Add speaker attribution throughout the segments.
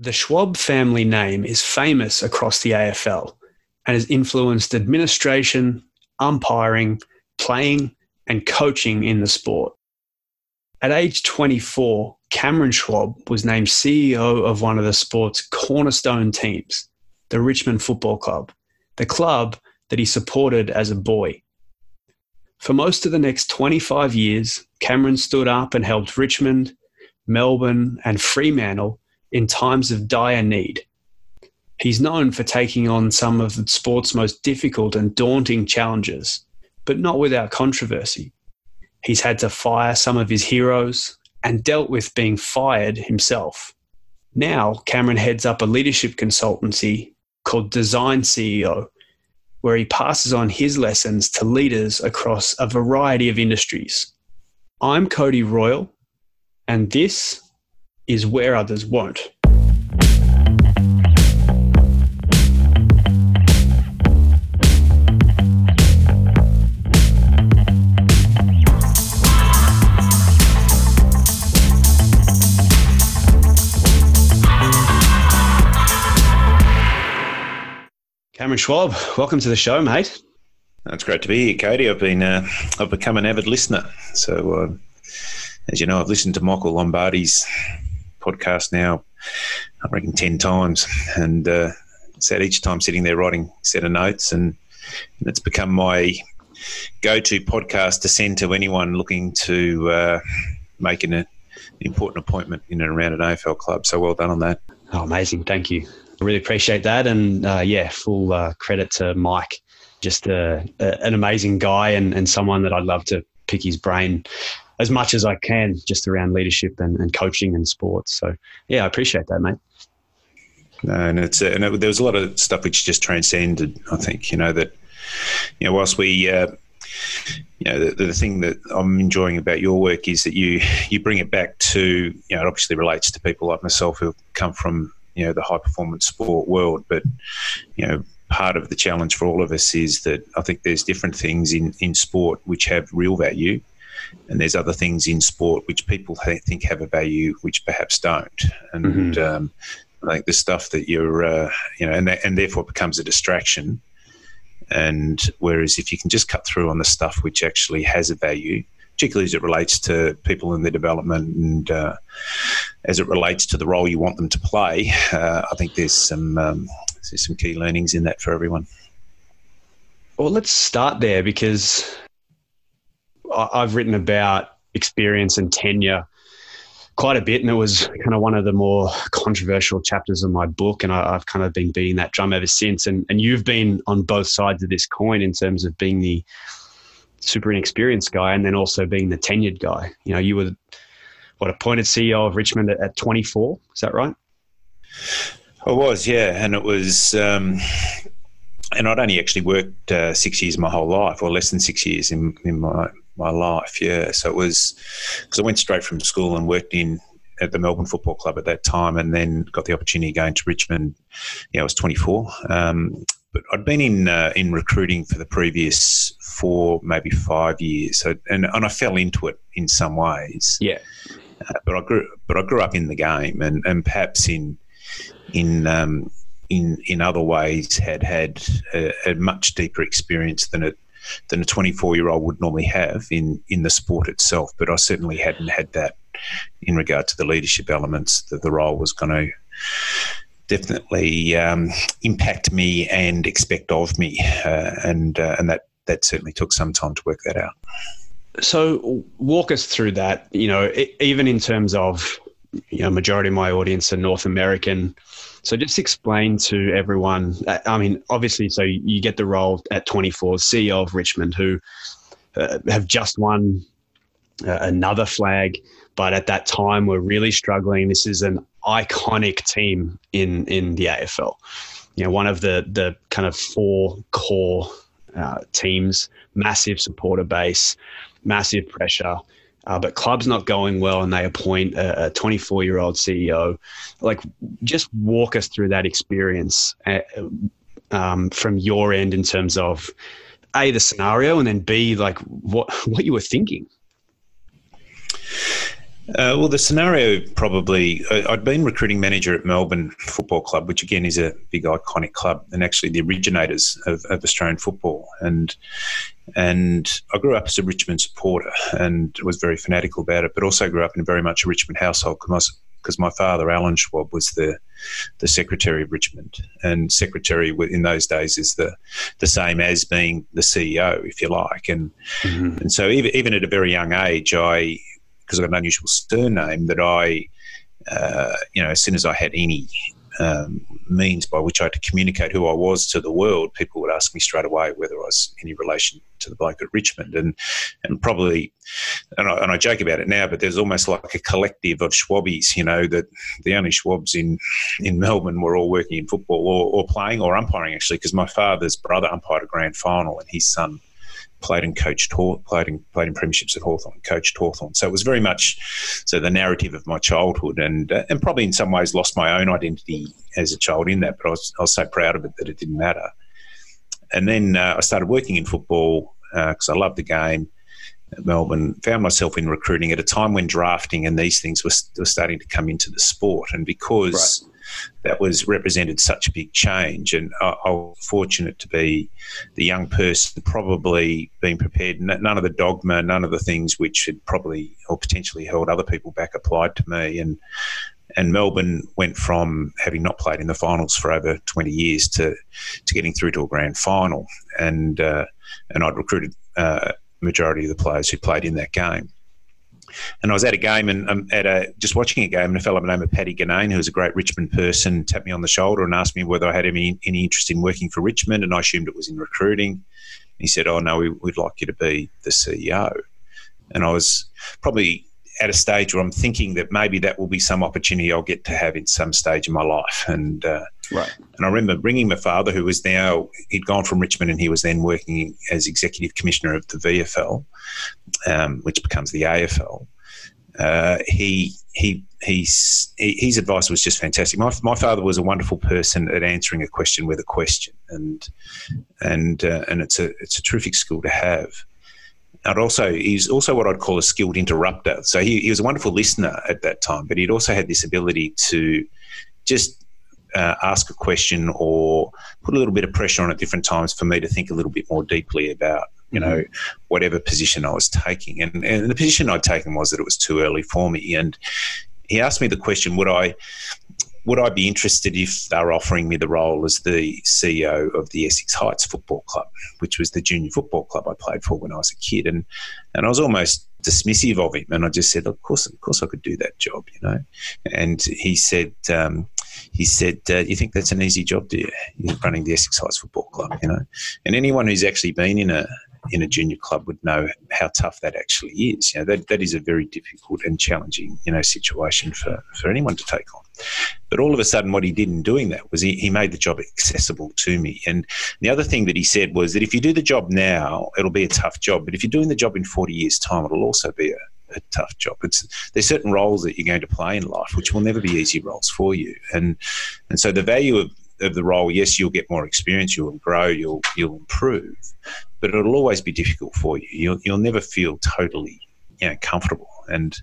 Speaker 1: The Schwab family name is famous across the AFL and has influenced administration, umpiring, playing, and coaching in the sport. At age 24, Cameron Schwab was named CEO of one of the sport's cornerstone teams, the Richmond Football Club, the club that he supported as a boy. For most of the next 25 years, Cameron stood up and helped Richmond, Melbourne, and Fremantle in times of dire need. He's known for taking on some of the sport's most difficult and daunting challenges, but not without controversy. He's had to fire some of his heroes and dealt with being fired himself. Now, Cameron heads up a leadership consultancy called Design CEO, where he passes on his lessons to leaders across a variety of industries. I'm Cody Royle, and this is Where Others Won't. Cameron Schwab, welcome to the show, mate.
Speaker 2: It's great to be here, Cody. I've been uh, I've become an avid listener. So, uh, as you know, I've listened to Michael Lombardi's podcast now, I reckon ten times, and uh, sat each time sitting there writing set of notes, and, and it's become my go-to podcast to send to anyone looking to uh, make an, an important appointment in and around an AFL club. So, well done on that.
Speaker 1: Oh, amazing! Thank you. I really appreciate that. And uh, yeah, full uh, credit to Mike. Just a, a, an amazing guy and, and someone that I'd love to pick his brain as much as I can just around leadership and, and coaching and sports. So yeah, I appreciate that, mate.
Speaker 2: No, and it's and it, there was a lot of stuff which just transcended. I think you know that you know whilst we. Uh, you know, the, the thing that I'm enjoying about your work is that you you bring it back to you know it obviously relates to people like myself who come from you know the high performance sport world. But you know, part of the challenge for all of us is that I think there's different things in in sport which have real value, and there's other things in sport which people think have a value which perhaps don't. And mm-hmm. um, think the stuff that you're, uh, you know, and and therefore becomes a distraction. And whereas if you can just cut through on the stuff which actually has a value, particularly as it relates to people in their development and uh, as it relates to the role you want them to play. Uh, I think there's some um, there's some key learnings in that for everyone.
Speaker 1: Well, let's start there because I've written about experience and tenure quite a bit, and it was kind of one of the more controversial chapters of my book. And I, have kind of been beating that drum ever since. And and you've been on both sides of this coin in terms of being the super inexperienced guy and then also being the tenured guy. You know, you were what appointed CEO of Richmond at, at 24. Is that right?
Speaker 2: I was, yeah, and it was. Um, and I'd only actually worked uh, six years my whole life, or less than six years in, in my my life. Yeah, so it was because I went straight from school and worked in at the Melbourne Football Club at that time, and then got the opportunity going to Richmond. Yeah, I was 24. Um, but I'd been in uh, in recruiting for the previous four, maybe five years, so, and and I fell into it in some ways.
Speaker 1: Yeah,
Speaker 2: uh, but I grew, but I grew up in the game, and, and perhaps in in um, in in other ways had had a, a much deeper experience than it than a 24 year old would normally have in in the sport itself. But I certainly hadn't had that in regard to the leadership elements that the role was going to definitely um, impact me and expect of me, uh, and uh, and that that certainly took some time to work that out.
Speaker 1: So walk us through that. You know, even in terms of you know, majority of my audience are North American. So just explain to everyone. I mean, obviously, so you get the role at 24, CEO of Richmond, who uh, have just won uh, another flag, but at that time were really struggling. This is an iconic team in in the AFL. You know, one of the the kind of four core uh, teams, massive supporter base, massive pressure. Uh, but club's not going well, and they appoint a 24 year old CEO. Like, just walk us through that experience uh, um, from your end in terms of a the scenario, and then b like what what you were thinking.
Speaker 2: Uh, well, the scenario probably I'd been recruiting manager at Melbourne Football Club, which again is a big iconic club, and actually the originators of, of Australian football. And and I grew up as a Richmond supporter and was very fanatical about it, but also grew up in very much a Richmond household because because my father, Alan Schwab, was the the secretary of Richmond, and secretary in those days is the the same as being the CEO, if you like. And mm-hmm. and so even even at a very young age, I because I've got an unusual surname that I, uh, you know, as soon as I had any um, means by which I had to communicate who I was to the world, people would ask me straight away whether I was any relation to the bloke at Richmond, and and probably, and I, and I joke about it now, but there's almost like a collective of Schwabbies, you know, that the only Schwabs in in Melbourne were all working in football or, or playing or umpiring actually, because my father's brother umpired a grand final and his son played and coached played in played in premierships at Hawthorn, coached Hawthorn. So it was very much so the narrative of my childhood, and uh, and probably in some ways lost my own identity as a child in that. But I was I was so proud of it that it didn't matter. And then uh, I started working in football because uh, I loved the game. At Melbourne, found myself in recruiting at a time when drafting and these things were, were starting to come into the sport, and because. Right that was represented such a big change. And I, I was fortunate to be the young person, probably being prepared. None of the dogma, none of the things which had probably or potentially held other people back applied to me. And and Melbourne went from having not played in the finals for over 20 years to to getting through to a grand final. And uh, and I'd recruited. Uh, majority of the players who played in that game. And I was at a game and um, at a just watching a game, and a fellow by the name of Paddy Guinane, who was a great Richmond person, tapped me on the shoulder and asked me whether I had any any interest in working for Richmond, and I assumed it was in recruiting. And he said, "Oh no, we, would like you to be the CEO." And I was probably at a stage where I'm thinking that maybe that will be some opportunity I'll get to have in some stage in my life. And uh, right. And I remember ringing my father, who was now he'd gone from Richmond and he was then working as executive commissioner of the VFL, um, which becomes the AFL. Uh, he he he's, his advice was just fantastic. My, my father was a wonderful person at answering a question with a question, and and uh, and it's a it's a terrific skill to have. And also, he's also what I'd call a skilled interrupter. So he, he was a wonderful listener at that time, but he'd also had this ability to just uh, ask a question or put a little bit of pressure on at different times for me to think a little bit more deeply about you know whatever position I was taking and, and the position I'd taken was that it was too early for me and he asked me the question would I would I be interested if they were offering me the role as the CEO of the Essex Heights Football Club, which was the junior football club I played for when I was a kid, and and I was almost dismissive of him, and I just said, of course, of course, I could do that job, you know. And he said, um, he said, uh, "You think that's an easy job, do you? You're running the Essex Heights Football Club, you know." And anyone who's actually been in a in a junior club would know how tough that actually is. You know, that, that is a very difficult and challenging, you know, situation for, for anyone to take on. But all of a sudden, what he did in doing that was he, he made the job accessible to me. And the other thing that he said was that if you do the job now, it'll be a tough job. But if you're doing the job in 40 years' time, it'll also be a, a tough job. It's there's certain roles that you're going to play in life which will never be easy roles for you, and and so the value of of the role, yes, you'll get more experience, you'll grow, you'll you'll improve, but it'll always be difficult for you. You'll you'll never feel totally you know comfortable. And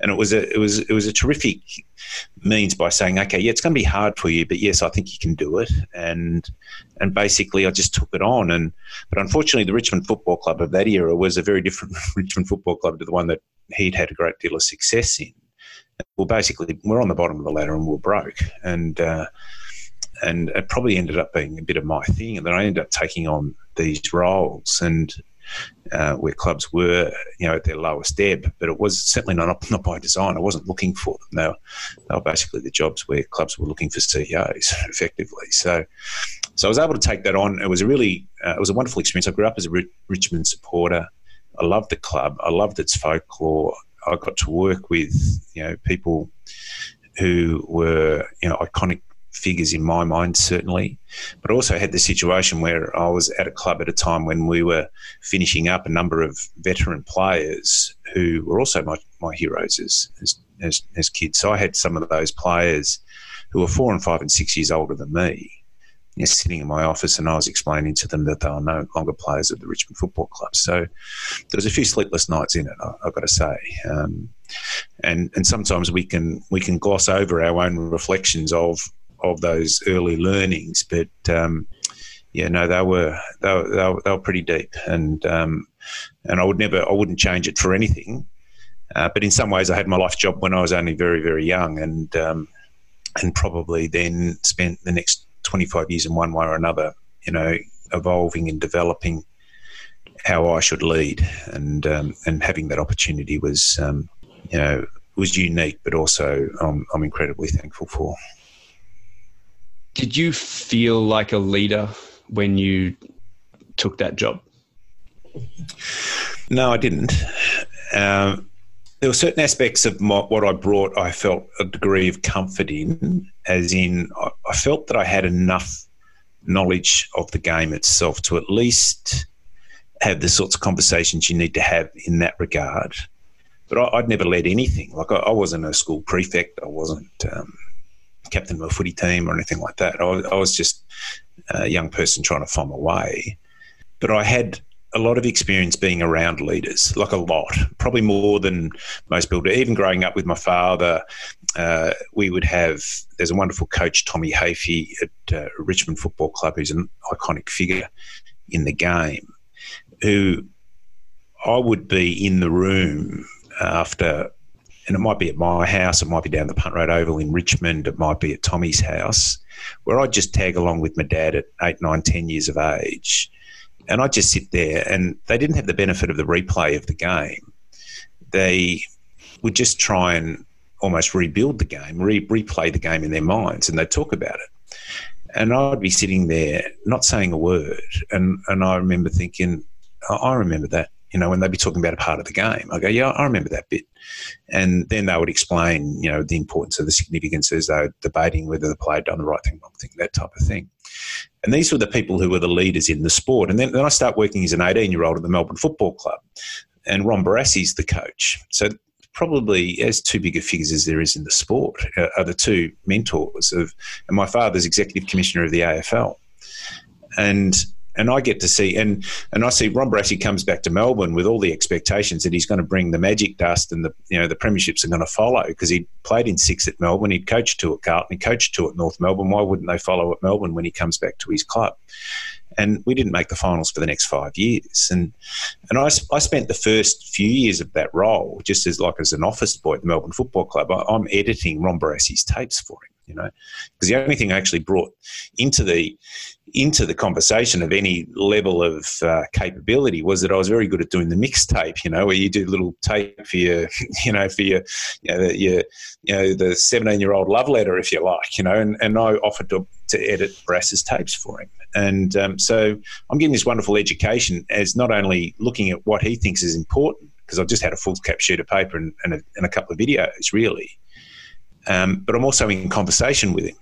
Speaker 2: and it was a it was it was a terrific means by saying, okay, yeah, it's going to be hard for you, but yes, I think you can do it. And and basically, I just took it on. And but unfortunately, the Richmond Football Club of that era was a very different Richmond Football Club to the one that he'd had a great deal of success in. Well, basically, we're on the bottom of the ladder and we're broke. And uh, and it probably ended up being a bit of my thing. And then I ended up taking on these roles and uh, where clubs were, you know, at their lowest ebb. But it was certainly not not by design. I wasn't looking for them. They were, they were basically the jobs where clubs were looking for CEOs, effectively. So, so I was able to take that on. It was a really, uh, it was a wonderful experience. I grew up as a Richmond supporter. I loved the club. I loved its folklore. I got to work with, you know, people who were, you know, iconic figures in my mind, certainly. But also had the situation where I was at a club at a time when we were finishing up a number of veteran players who were also my, my heroes as, as, as, as kids. So I had some of those players who were four and five and six years older than me. you know, sitting in my office and I was explaining to them that they were no longer players of the Richmond Football Club. So there was a few sleepless nights in it, I, have got to say. Um, and and sometimes we can we can gloss over our own reflections of of those early learnings, but um, yeah, no, they were they were, they were, they were pretty deep, and um, and I would never I wouldn't change it for anything. Uh, but in some ways, I had my life job when I was only very very young, and um, and probably then spent the next 25 years in one way or another, you know, evolving and developing how I should lead, and um, and having that opportunity was, um, you know, was unique, but also um, I'm incredibly thankful for.
Speaker 1: Did you feel like a leader when you took that job?
Speaker 2: No, I didn't. Um, there were certain aspects of my, what I brought I felt a degree of comfort in, as in I felt that I had enough knowledge of the game itself to at least have the sorts of conversations you need to have in that regard. But I, would never led anything. Like I, I, wasn't a school prefect. I wasn't um, captain of a footy team or anything like that. I, I was just a young person trying to find my way. But I had a lot of experience being around leaders, like a lot, probably more than most people. Even growing up with my father, uh, we would have. There's a wonderful coach, Tommy Hafey at uh, Richmond Football Club, who's an iconic figure in the game, who I would be in the room after, and it might be at my house, it might be down the Punt Road Oval in Richmond, it might be at Tommy's house, where I'd just tag along with my dad at eight, nine, ten years of age and I'd just sit there, and they didn't have the benefit of the replay of the game. They would just try and almost rebuild the game, re- replay the game in their minds, and they'd talk about it. And I'd be sitting there, not saying a word, and and I remember thinking, I remember that. You know, when they'd be talking about a part of the game, I go, yeah, I remember that bit. And then they would explain, you know, the importance of the significance as they were debating whether the player done the right thing, wrong thing, that type of thing. And these were the people who were the leaders in the sport. And then, then I start working as an 18 year old at the Melbourne Football Club. And Ron Barassi's the coach. So probably as two bigger figures as there is in the sport uh, are the two mentors of and my father's executive commissioner of the AFL. And and I get to see and and I see Ron Barassi comes back to Melbourne with all the expectations that he's going to bring the magic dust and the you know the premierships are going to follow because he played in six at Melbourne, he'd coached two at Carlton, he coached two at North Melbourne. Why wouldn't they follow at Melbourne when he comes back to his club? And we didn't make the finals for the next five years. And and I, I spent the first few years of that role just as like as an office boy at the Melbourne Football Club. I, I'm editing Ron Barassi's tapes for him you know, because the only thing I actually brought into the into the conversation of any level of uh, capability was that I was very good at doing the mixtape, you know, where you do little tape for your, you know, for your, you know, your, you know, the 17 year old love letter, if you like, you know, and, and I offered to, to edit Brass's tapes for him. And um, so I'm getting this wonderful education as not only looking at what he thinks is important, because I've just had a full cap sheet of paper and, and, a, and a couple of videos, really. Um, but I'm also in conversation with him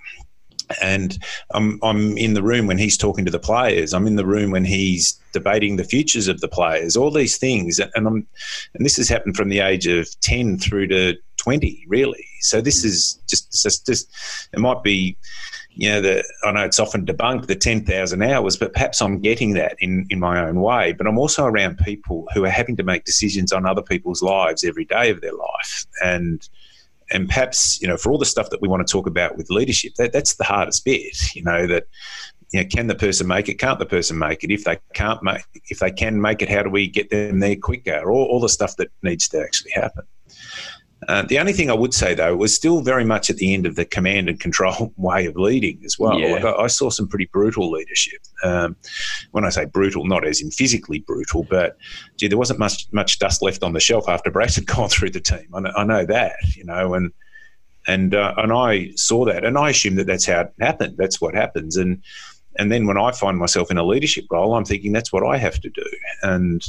Speaker 2: and I'm, I'm in the room when he's talking to the players. I'm in the room when he's debating the futures of the players. All these things, and I'm, and this has happened from the age of ten through to twenty, really. So this is just, just, just it might be, you know, the I know it's often debunked the ten thousand hours, but perhaps I'm getting that in in my own way. But I'm also around people who are having to make decisions on other people's lives every day of their life, and and perhaps you know for all the stuff that we want to talk about with leadership that, that's the hardest bit you know that you know can the person make it? Can't the person make it? If they can't make if they can make it how do we get them there quicker? All, all the stuff that needs to actually happen uh, the only thing I would say though was still very much at the end of the command and control way of leading as well. Yeah. Like I, I, saw some pretty brutal leadership. Um, when I say brutal, not as in physically brutal, but gee, there wasn't much much dust left on the shelf after Brass had gone through the team. I know, I know that, you know, and and uh, and I saw that, and I assume that that's how it happened. That's what happens, and and then when I find myself in a leadership role, I'm thinking that's what I have to do, and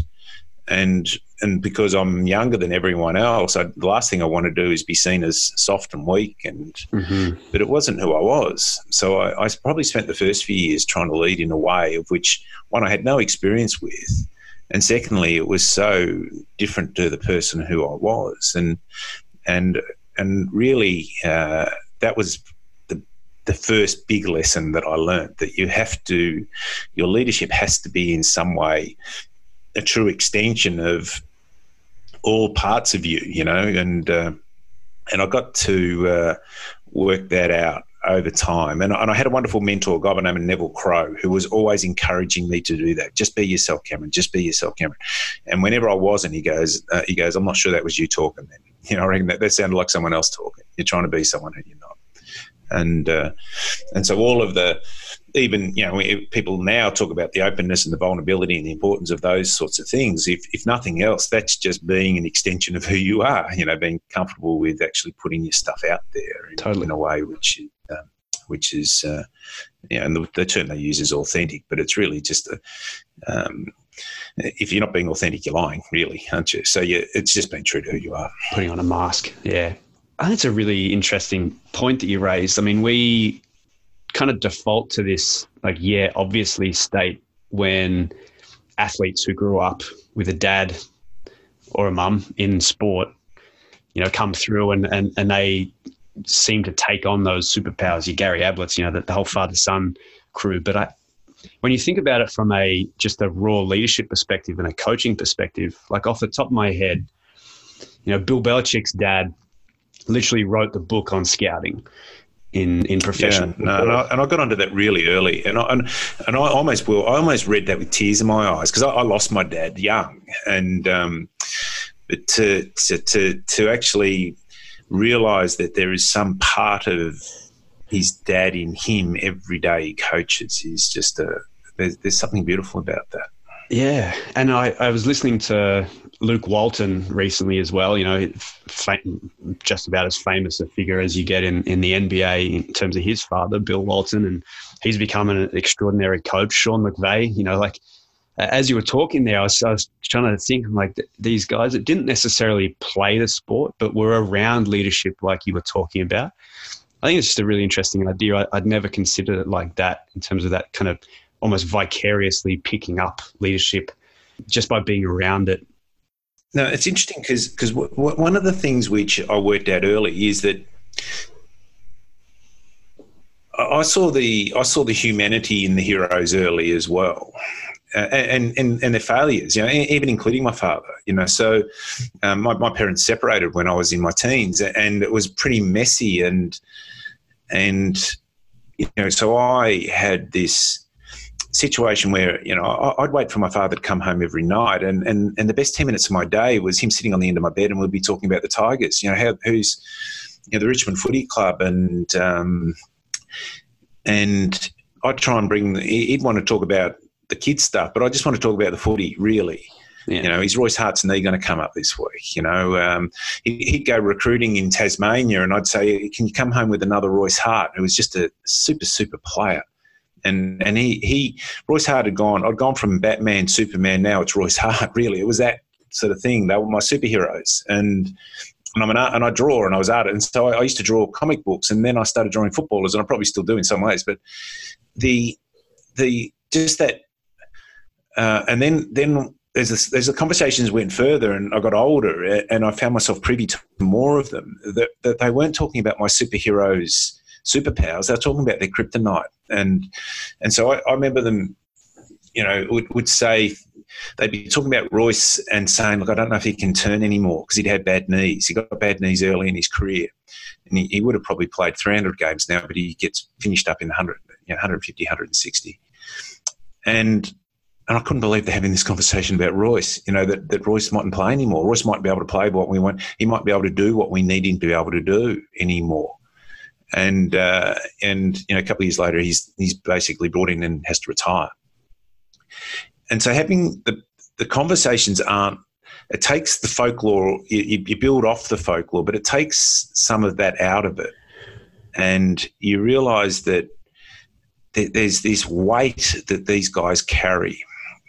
Speaker 2: and and because I'm younger than everyone else, I, the last thing I want to do is be seen as soft and weak. And mm-hmm. but it wasn't who I was. So I, I, probably spent the first few years trying to lead in a way of which one I had no experience with, and secondly, it was so different to the person who I was. And and and really, uh, that was the the first big lesson that I learned that you have to, your leadership has to be in some way a true extension of all parts of you, you know, and uh, and I got to uh, work that out over time. And, and I had a wonderful mentor, a guy by the name of Neville Crowe, who was always encouraging me to do that. Just be yourself, Cameron. Just be yourself, Cameron. And whenever I wasn't, he goes, uh, he goes, I'm not sure that was you talking then. You know, I reckon that, that sounded like someone else talking. You're trying to be someone who you're not. And uh, and so all of the even you know people now talk about the openness and the vulnerability and the importance of those sorts of things. If if nothing else, that's just being an extension of who you are. You know, being comfortable with actually putting your stuff out there in, totally. in a way which um, which is uh, you know, and the, the, term they use is authentic, but it's really just a. Um, if you're not being authentic, you're lying, really, aren't you? So yeah, it's just being true to who you are.
Speaker 1: Putting on a mask, yeah. I think it's a really interesting point that you raised. I mean, we kind of default to this, like, yeah, obviously state when athletes who grew up with a dad or a mum in sport, you know, come through and, and, and they seem to take on those superpowers. Your Gary Ablett's, you know, the, the whole father son crew. But I, when you think about it from a just a raw leadership perspective and a coaching perspective, like off the top of my head, you know, Bill Belichick's dad literally wrote the book on scouting in in profession.
Speaker 2: Yeah, no, and, I, and I got onto that really early, and I and, and I almost will. I almost read that with tears in my eyes because I, I, lost my dad young, and um, but to to to to actually realize that there is some part of his dad in him every day he coaches is just a there's, there's something beautiful about that.
Speaker 1: Yeah, and I, I was listening to Luke Walton recently as well. You know, just about as famous a figure as you get in, in the NBA in terms of his father, Bill Walton, and he's become an extraordinary coach. Sean McVay, you know, like as you were talking there, I was, I was trying to think like these guys that didn't necessarily play the sport, but were around leadership like you were talking about. I think it's just a really interesting idea. I, would never considered it like that in terms of that kind of almost vicariously picking up leadership just by being around it
Speaker 2: no, it's interesting because because w- w- one of the things which I worked out early is that I saw the I saw the humanity in the heroes early as well. Uh, and, and and their failures, you know, even including my father, you know. So, um, my my parents separated when I was in my teens, and it was pretty messy, and and you know, so I had this situation where you know I'd wait for my father to come home every night, and and and the best ten minutes of my day was him sitting on the end of my bed, and we'd be talking about the Tigers. You know, how, who's you know the Richmond Footy Club, and um, and I'd try and bring. He'd want to talk about the kids stuff, but I just want to talk about the footy really. Yeah. You know, is Royce Hart's knee going to come up this week? You know, um, he'd go recruiting in Tasmania, and I'd say, "Can you come home with another Royce Hart?" Who was just a super, super player and and he he Royce Hart had gone. I'd gone from Batman, Superman. Now it's Royce Hart. Really, it was that sort of thing. They were my superheroes, and and I'm an art, and I draw, and I was at it, and so I, I, used to draw comic books, and then I started drawing footballers, and I probably still do in some ways, but the the just that, uh, and then then there's a, there's the conversations went further, and I got older, and I found myself privy to more of them that that they weren't talking about my superheroes superpowers. They're talking about their kryptonite, and and so I, I remember them, you know, would, would say they'd be talking about Royce and saying, "Look, I don't know if he can turn anymore because he'd had bad knees. He got bad knees early in his career, and he, he would have probably played 300 games now, but he gets finished up in 100, you know, 150, 160, and." And I couldn't believe they're having this conversation about Royce, you know, that, that Royce mightn't play anymore. Royce might be able to play what we want. He might be able to do what we need him to be able to do anymore and uh, and you know a couple of years later he's he's basically brought in and has to retire. And so having the the conversations aren't it takes the folklore you, you build off the folklore, but it takes some of that out of it, and you realise that there's this weight that these guys carry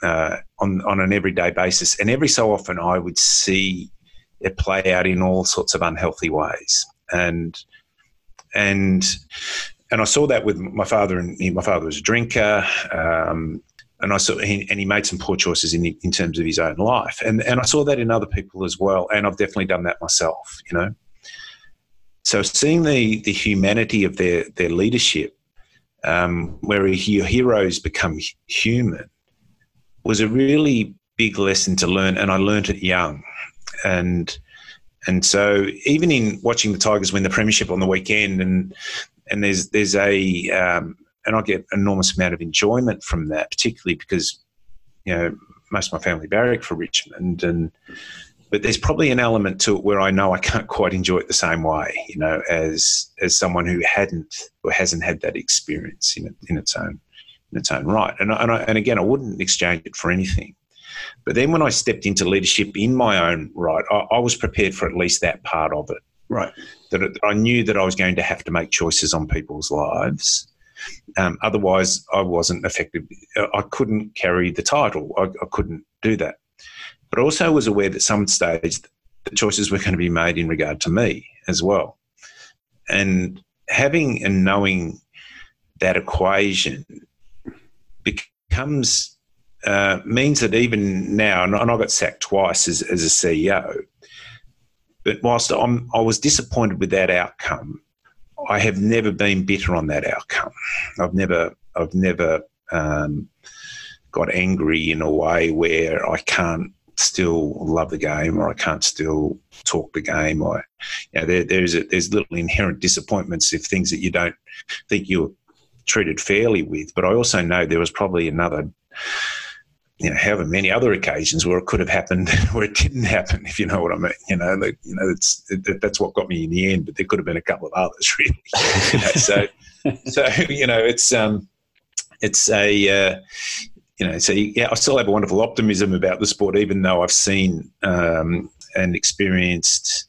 Speaker 2: uh, on on an everyday basis, and every so often I would see it play out in all sorts of unhealthy ways, and and and I saw that with my father. And he, my father was a drinker, um, and I saw he, and he made some poor choices in in terms of his own life. And and I saw that in other people as well. And I've definitely done that myself. You know. so seeing the the humanity of their their leadership, um, where your heroes become human, was a really big lesson to learn, and I learned it young, and and so even in watching the Tigers win the premiership on the weekend, and and there's there's a um, and I get enormous amount of enjoyment from that, particularly because you know most of my family barrack for Richmond, and but there's probably an element to it where I know I can't quite enjoy it the same way, you know, as as someone who hadn't or hasn't had that experience in it, in its own in its own right. And and, I, and again, I wouldn't exchange it for anything. But then when I stepped into leadership in my own right, I, I was prepared for at least that part of it.
Speaker 1: Right.
Speaker 2: That, it, that I knew that I was going to have to make choices on people's lives. Um, otherwise, I wasn't effective. I couldn't carry the title. I, I couldn't do that but also was aware that some stage the choices were going to be made in regard to me as well. And having and knowing that equation becomes uh, means that even now, and I got sacked twice as, as a CEO, but whilst I'm, I was disappointed with that outcome, I have never been bitter on that outcome. I've never, I've never um, got angry in a way where I can't still love the game or I can't still talk the game or you know, there, there's a, there's little inherent disappointments if things that you don't think you're treated fairly with. But I also know there was probably another you know, however many other occasions where it could have happened where it didn't happen, if you know what I mean. You know, like, you know, it's it, that's what got me in the end. But there could have been a couple of others, really. you know, so, so you know, it's um, it's a uh, you know, so yeah, I still have a wonderful optimism about the sport, even though I've seen um, and experienced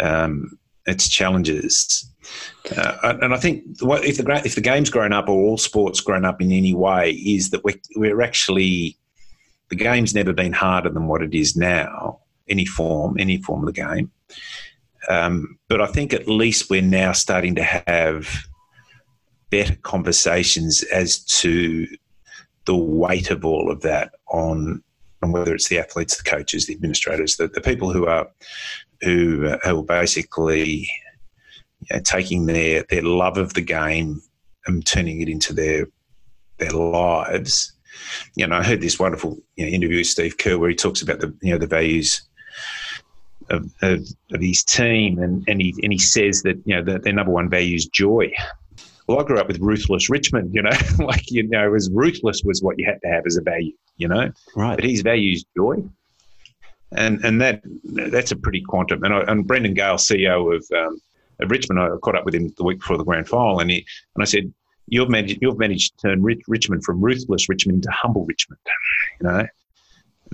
Speaker 2: um, its challenges. Uh, and I think if the if the game's grown up or all sports grown up in any way, is that we're, we're actually the game's never been harder than what it is now. Any form, any form of the game. Um, but I think at least we're now starting to have better conversations as to the weight of all of that on on whether it's the athletes, the coaches, the administrators, the, the people who are who, uh, who are basically you know, taking their their love of the game and turning it into their their lives. You know, I heard this wonderful you know, interview with Steve Kerr where he talks about the you know the values of, of, of his team, and, and he and he says that you know that their number one value is joy, well, I grew up with ruthless Richmond, you know, like, you know, as ruthless was what you had to have as a value, you know.
Speaker 1: Right.
Speaker 2: But his values joy. And and that that's a pretty quantum. And, I, and Brendan Gale, CEO of, um, of Richmond, I caught up with him the week before the grand final, and he and I said, "You've managed you've managed to turn Richmond from ruthless Richmond to humble Richmond, you know."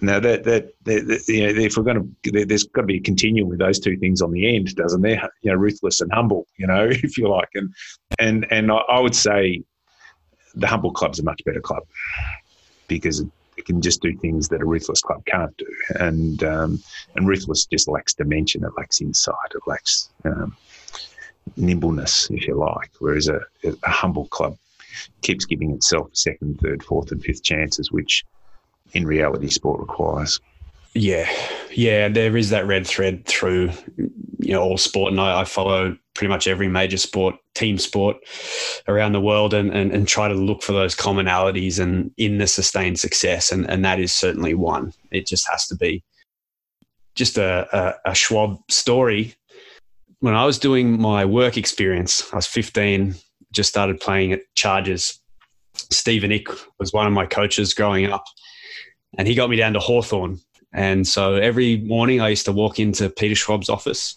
Speaker 2: Now that, that that, you know, if we're going to, there's got to be a continuum with those two things on the end, doesn't there? You know, ruthless and humble, you know, if you like, and and and I would say the humble club's a much better club because it can just do things that a ruthless club can't do, and um, and ruthless just lacks dimension, it lacks insight, it lacks um, nimbleness, if you like, whereas a, a humble club keeps giving itself second, third, fourth, and fifth chances, which in reality sport requires.
Speaker 1: Yeah, yeah, there is that red thread through you know all sport, and I, I follow pretty much every major sport, team sport around the world, and, and and try to look for those commonalities and in the sustained success, and and that is certainly one. It just has to be just a, a, a Schwab story. When I was doing my work experience, I was 15, just started playing at Chargers. Stephen Ick was one of my coaches growing up and he got me down to Hawthorn. And so every morning I used to walk into Peter Schwab's office.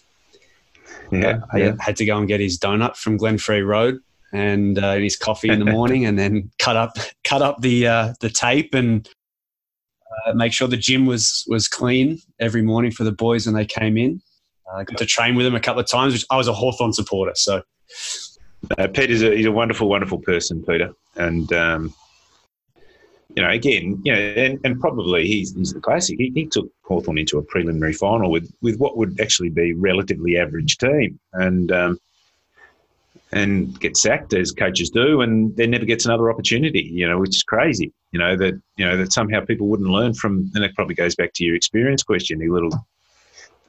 Speaker 2: Yeah,
Speaker 1: I
Speaker 2: yeah.
Speaker 1: had to go and get his donut from Glenferrie Road and uh, his coffee in the morning, and then cut up cut up the uh, the tape and uh, make sure the gym was was clean every morning for the boys when they came in. I got to train with him a couple of times. Which I was a Hawthorn supporter, so.
Speaker 2: Uh, Peter's a, he's a wonderful, wonderful person, Peter, and um, you know, again, you know, and, and probably he's, he's the classic. He, he took Hawthorn into a preliminary final with, with what would actually be relatively average team, and um, and get sacked as coaches do, and then never gets another opportunity. You know, which is crazy. You know that you know that somehow people wouldn't learn from, and it probably goes back to your experience question. A little,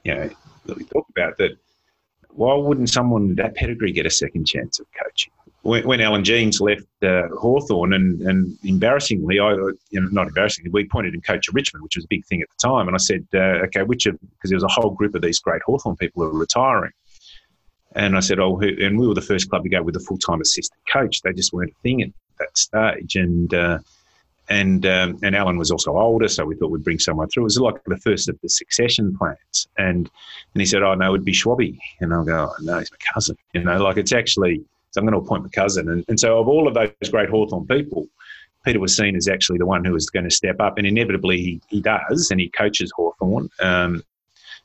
Speaker 2: you know, that we talked about that why wouldn't someone that pedigree get a second chance of coaching? When, when Alan Jeans left uh, Hawthorn, and, and embarrassingly, I you know, not embarrassingly, we pointed him coach of Richmond, which was a big thing at the time. And I said, uh, okay, which of, because there was a whole group of these great Hawthorn people who were retiring. And I said, oh, who, and we were the first club to go with a full time assistant coach. They just weren't a thing at that stage. And, uh, and um, and Alan was also older, so we thought we'd bring someone through. It was like the first of the succession plans, and and he said, "Oh no, it'd be Schwabby," and I'll go, oh, "No, he's my cousin." You know, like it's actually. So I'm going to appoint my cousin, and and so of all of those great Hawthorn people, Peter was seen as actually the one who was going to step up, and inevitably he, he does, and he coaches Hawthorn. Um,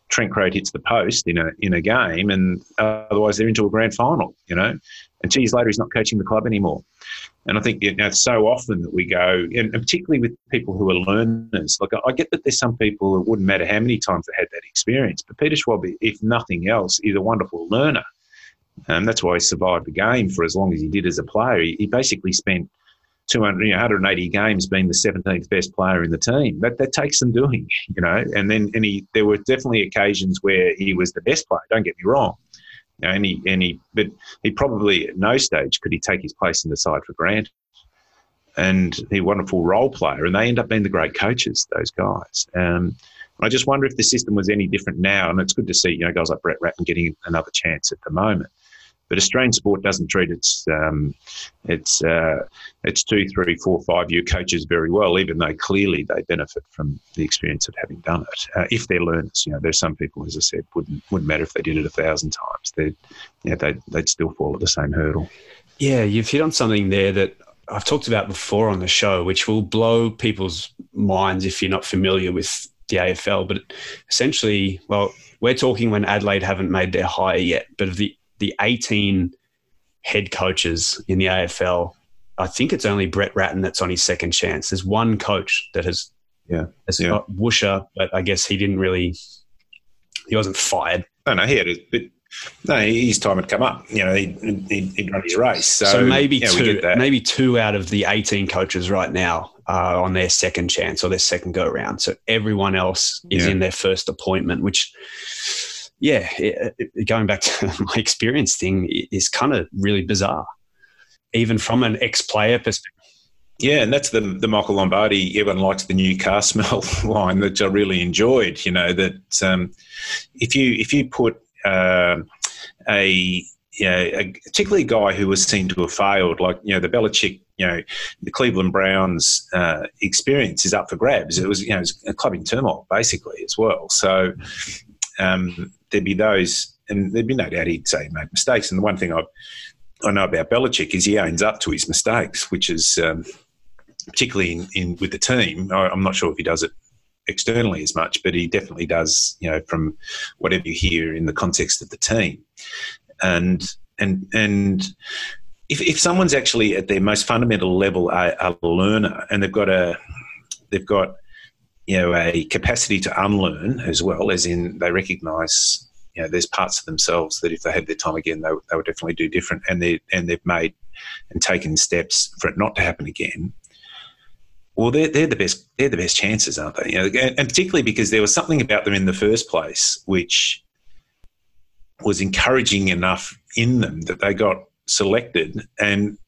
Speaker 2: Trent Croad hits the post in a in a game, and otherwise they're into a grand final, you know. And two years later, he's not coaching the club anymore. And I think you know, so often that we go, and particularly with people who are learners. Like I get that there's some people it wouldn't matter how many times they had that experience, but Peter Schwab, if nothing else, is a wonderful learner. And that's why he survived the game for as long as he did as a player. He, he basically spent 200, you know, 180 games being the 17th best player in the team. That that takes some doing, you know. And then and he there were definitely occasions where he was the best player. Don't get me wrong. And he and he but he probably at no stage could he take his place in the side for granted. And he wonderful role player, and they end up being the great coaches. Those guys. Um, I just wonder if the system was any different now. And it's good to see you know guys like Brett Ratten getting another chance at the moment. But Australian sport doesn't treat its um, its uh, its two, three, four, five year coaches very well, even though clearly they benefit from the experience of having done it. Uh, if they're learners, you know, there's some people, as I said, wouldn't wouldn't matter if they did it a thousand times. They'd you know, they'd, they'd still fall at the same hurdle.
Speaker 1: Yeah, you've hit on something there that I've talked about before on the show, which will blow people's minds if you're not familiar with the AFL. But essentially, well, we're talking when Adelaide haven't made their hire yet, but of the the 18 head coaches in the AFL, I think it's only Brett Ratten that's on his second chance. There's one coach that has,
Speaker 2: yeah,
Speaker 1: has
Speaker 2: yeah.
Speaker 1: Woosha, but I guess he didn't really, he wasn't fired.
Speaker 2: No, no, he had it, but no, his time had come up. You know, he'd, he'd, he'd run his race. So,
Speaker 1: so maybe yeah, two, maybe two out of the 18 coaches right now are on their second chance or their second go around. So everyone else is yeah. in their first appointment, which yeah, it, it, going back to my experience thing is kind of really bizarre, even from an ex-player perspective.
Speaker 2: Yeah, and that's the the Michael Lombardi. Everyone likes the new car smell line that I really enjoyed. You know that um, if you if you put uh, a know, a, particularly a guy who was seen to have failed, like you know the Belichick, you know, the Cleveland Browns uh, experience is up for grabs. It was you know it was a club in turmoil basically as well. So um, there'd be those, and there'd be no doubt he'd say he made mistakes. And the one thing I I know about Belichick is he owns up to his mistakes, which is um, particularly in, in with the team. I, I'm not sure if he does it externally as much, but he definitely does. You know, from whatever you hear in the context of the team, and and and if, if someone's actually at their most fundamental level a, a learner and they've got a they've got you know, a capacity to unlearn as well, as in they recognise, you know, there's parts of themselves that if they had their time again, they, they would definitely do different, and they and they've made and taken steps for it not to happen again. Well, they're, they're the best. They're the best chances, aren't they? You know, and, and particularly because there was something about them in the first place which was encouraging enough in them that they got selected and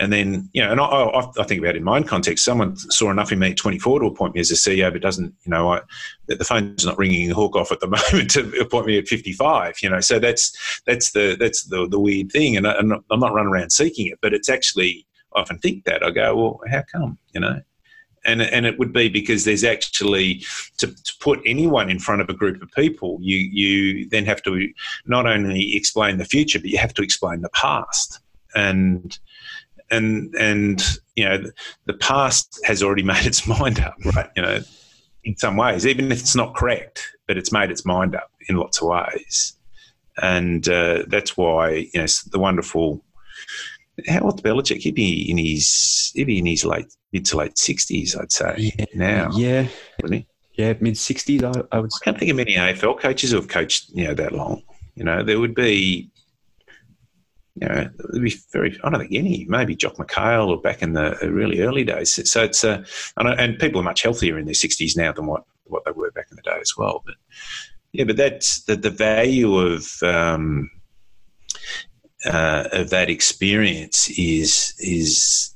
Speaker 2: and then, you know, and I, I, I, think about it in my own context, someone saw enough in me at 24 to appoint me as a CEO, but doesn't, you know, I, the phone's not ringing a hook off at the moment to appoint me at 55, you know, so that's, that's the, that's the, the weird thing. And, I, am not running around seeking it, but it's actually, I often think that I go, well, how come, you know? And, and it would be because there's actually to, to put anyone in front of a group of people, you you then have to not only explain the future, but you have to explain the past. And and and you know the past has already made its mind up, right? You know, in some ways, even if it's not correct, but it's made its mind up in lots of ways, and uh, that's why you know the wonderful. How old's Belichick? He'd be in his he'd be in his late mid to late sixties, I'd say.
Speaker 1: Yeah,
Speaker 2: now,
Speaker 1: yeah, yeah, mid sixties. I, I would.
Speaker 2: I can't think of many AFL coaches who have coached you know that long. You know, there would be you know, it'd be very, I don't think any, maybe Jock McHale or back in the really early days. So it's, uh, and, and people are much healthier in their 60s now than what, what they were back in the day as well. But Yeah, but that's the, the value of um, uh, of that experience is is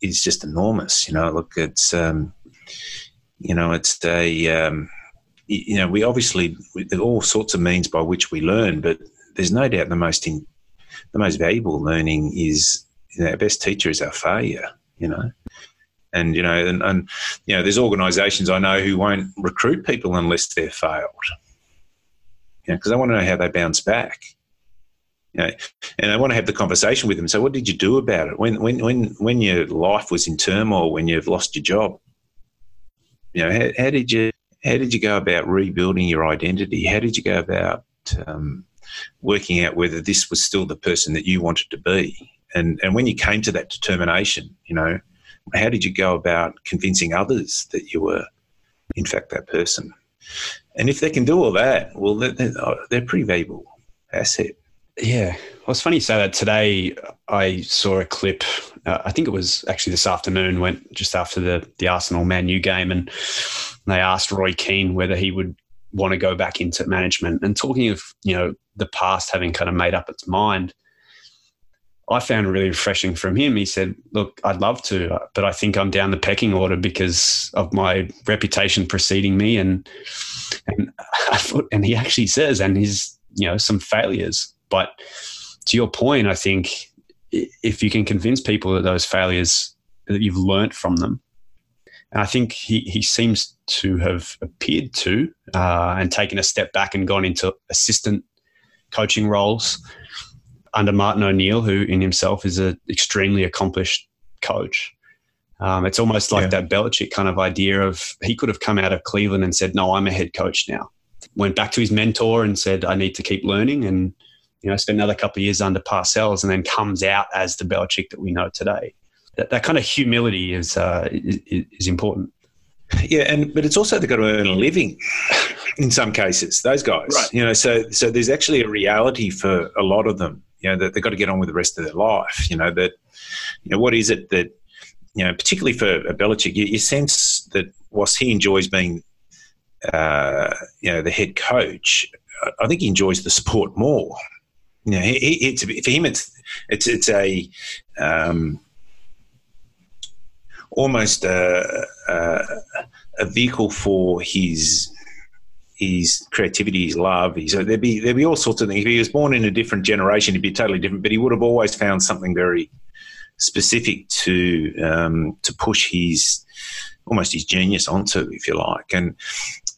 Speaker 2: is just enormous. You know, look, it's um, you know, it's a um, you know, we obviously there are all sorts of means by which we learn, but there's no doubt the most in, the most valuable learning is you know, our best teacher is our failure. You know, and you know, and, and you know, there's organisations I know who won't recruit people unless they're failed. You know, because they want to know how they bounce back. You know, and I want to have the conversation with them. So, what did you do about it when when when when your life was in turmoil, when you've lost your job? You know, how, how did you how did you go about rebuilding your identity? How did you go about um, working out whether this was still the person that you wanted to be? And and when you came to that determination, you know, how did you go about convincing others that you were, in fact, that person? And if they can do all that, well, they're, they're pretty valuable asset.
Speaker 1: Yeah. Well, it's funny you say that. Today, I saw a clip. Uh, I think it was actually this afternoon, went just after the, the Arsenal Man U game, and they asked Roy Keane whether he would want to go back into management. And talking of, you know, the past having kind of made up its mind, I found really refreshing from him. He said, Look, I'd love to, but I think I'm down the pecking order because of my reputation preceding me. And, and, thought, and he actually says, and his, you know, some failures. But to your point, I think if you can convince people that those failures, that you've learnt from them, and I think he, he seems to have appeared to uh, and taken a step back and gone into assistant coaching roles under Martin O'Neill, who in himself is an extremely accomplished coach. Um, it's almost like yeah. that Belichick kind of idea of he could have come out of Cleveland and said, "No, I'm a head coach now." Went back to his mentor and said, "I need to keep learning," and you know, spent another couple of years under Parcells, and then comes out as the Belichick that we know today. That, that kind of humility is, uh, is, is important.
Speaker 2: Yeah, and but it's also they've got to earn a living in some cases. Those guys, right. you know, so so there's actually a reality for a lot of them you know, that they've got to get on with the rest of their life. You know, that, you know, what is it that, you know, particularly for Belichick, you, you sense that whilst he enjoys being, uh, you know, the head coach, I think he enjoys the sport more. You know, he, he, it's, for him, it's it's it's a um, almost a, a, a vehicle for his his creativity, his love. His, there'd be there'd be all sorts of things. If he was born in a different generation, he'd be totally different. But he would have always found something very specific to um, to push his almost his genius onto, if you like. And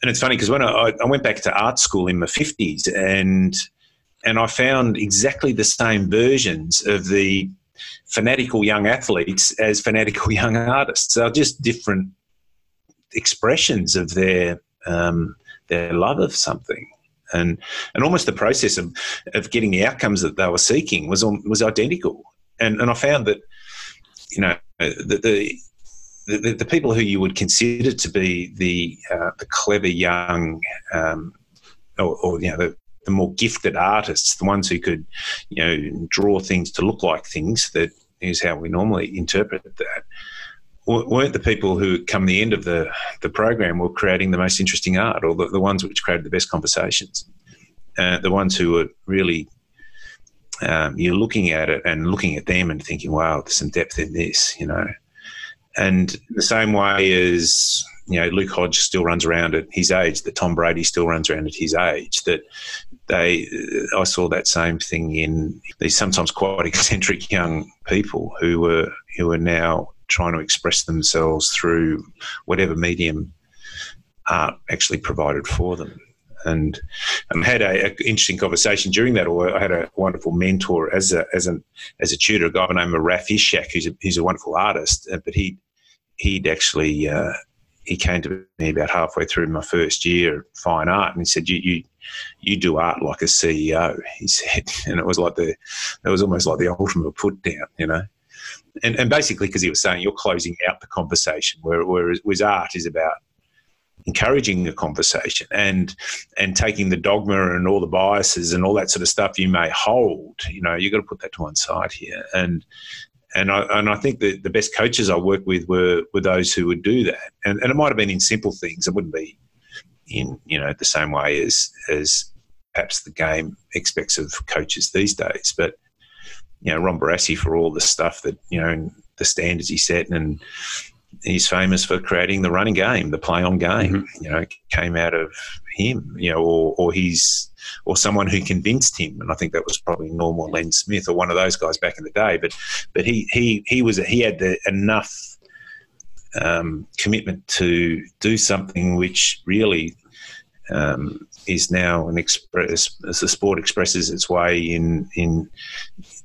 Speaker 2: and it's funny because when I, I went back to art school in my fifties, and and I found exactly the same versions of the fanatical young athletes as fanatical young artists. They're just different expressions of their um, their love of something. And, and almost the process of, of getting the outcomes that they were seeking was was identical. And, and I found that, you know, the, the the, people who you would consider to be the uh, the clever young um, or, or, you know the, the more gifted artists, the ones who could you know draw things to look like things that is how we normally interpret that weren't the people who come the end of the, the program were creating the most interesting art or the, the ones which created the best conversations. Uh, the ones who were really, um, you're looking at it and looking at them and thinking, wow, there's some depth in this, you know. And the same way as, you know, Luke Hodge still runs around at his age, that Tom Brady still runs around at his age, that they, I saw that same thing in these sometimes quite eccentric young people who were, who are now trying to express themselves through whatever medium art actually provided for them. And, and had a, interesting conversation during that. Or I had a wonderful mentor as a as a as a tutor, a guy named Raf Ishak, who's a, who's a wonderful artist. Uh, but he he'd actually uh, he came to me about halfway through my first year of fine art, and he said, "You you you do art like a CEO." He said, and it was like the it was almost like the ultimate put down, you know and, and basically because he was saying you're closing out the conversation, whereas, whereas art is about encouraging the conversation and and taking the dogma and all the biases and all that sort of stuff you may hold. You know, you've got to put that to one side here. And and I and I think that the best coaches I worked with were were those who would do that. And and it might have been in simple things. It wouldn't be in you know the same way as as perhaps the game expects of coaches these days. But you know, Ron Barassi for all the stuff that you know the standards he set, and he's famous for creating the running game, the play on game. Mm-hmm. You know, came out of him. You know, or or he's or someone who convinced him, and I think that was probably Norm or Len Smith or one of those guys back in the day. But but he he he was he had the, enough um, commitment to do something which really um, is now an express as the sport expresses its way in in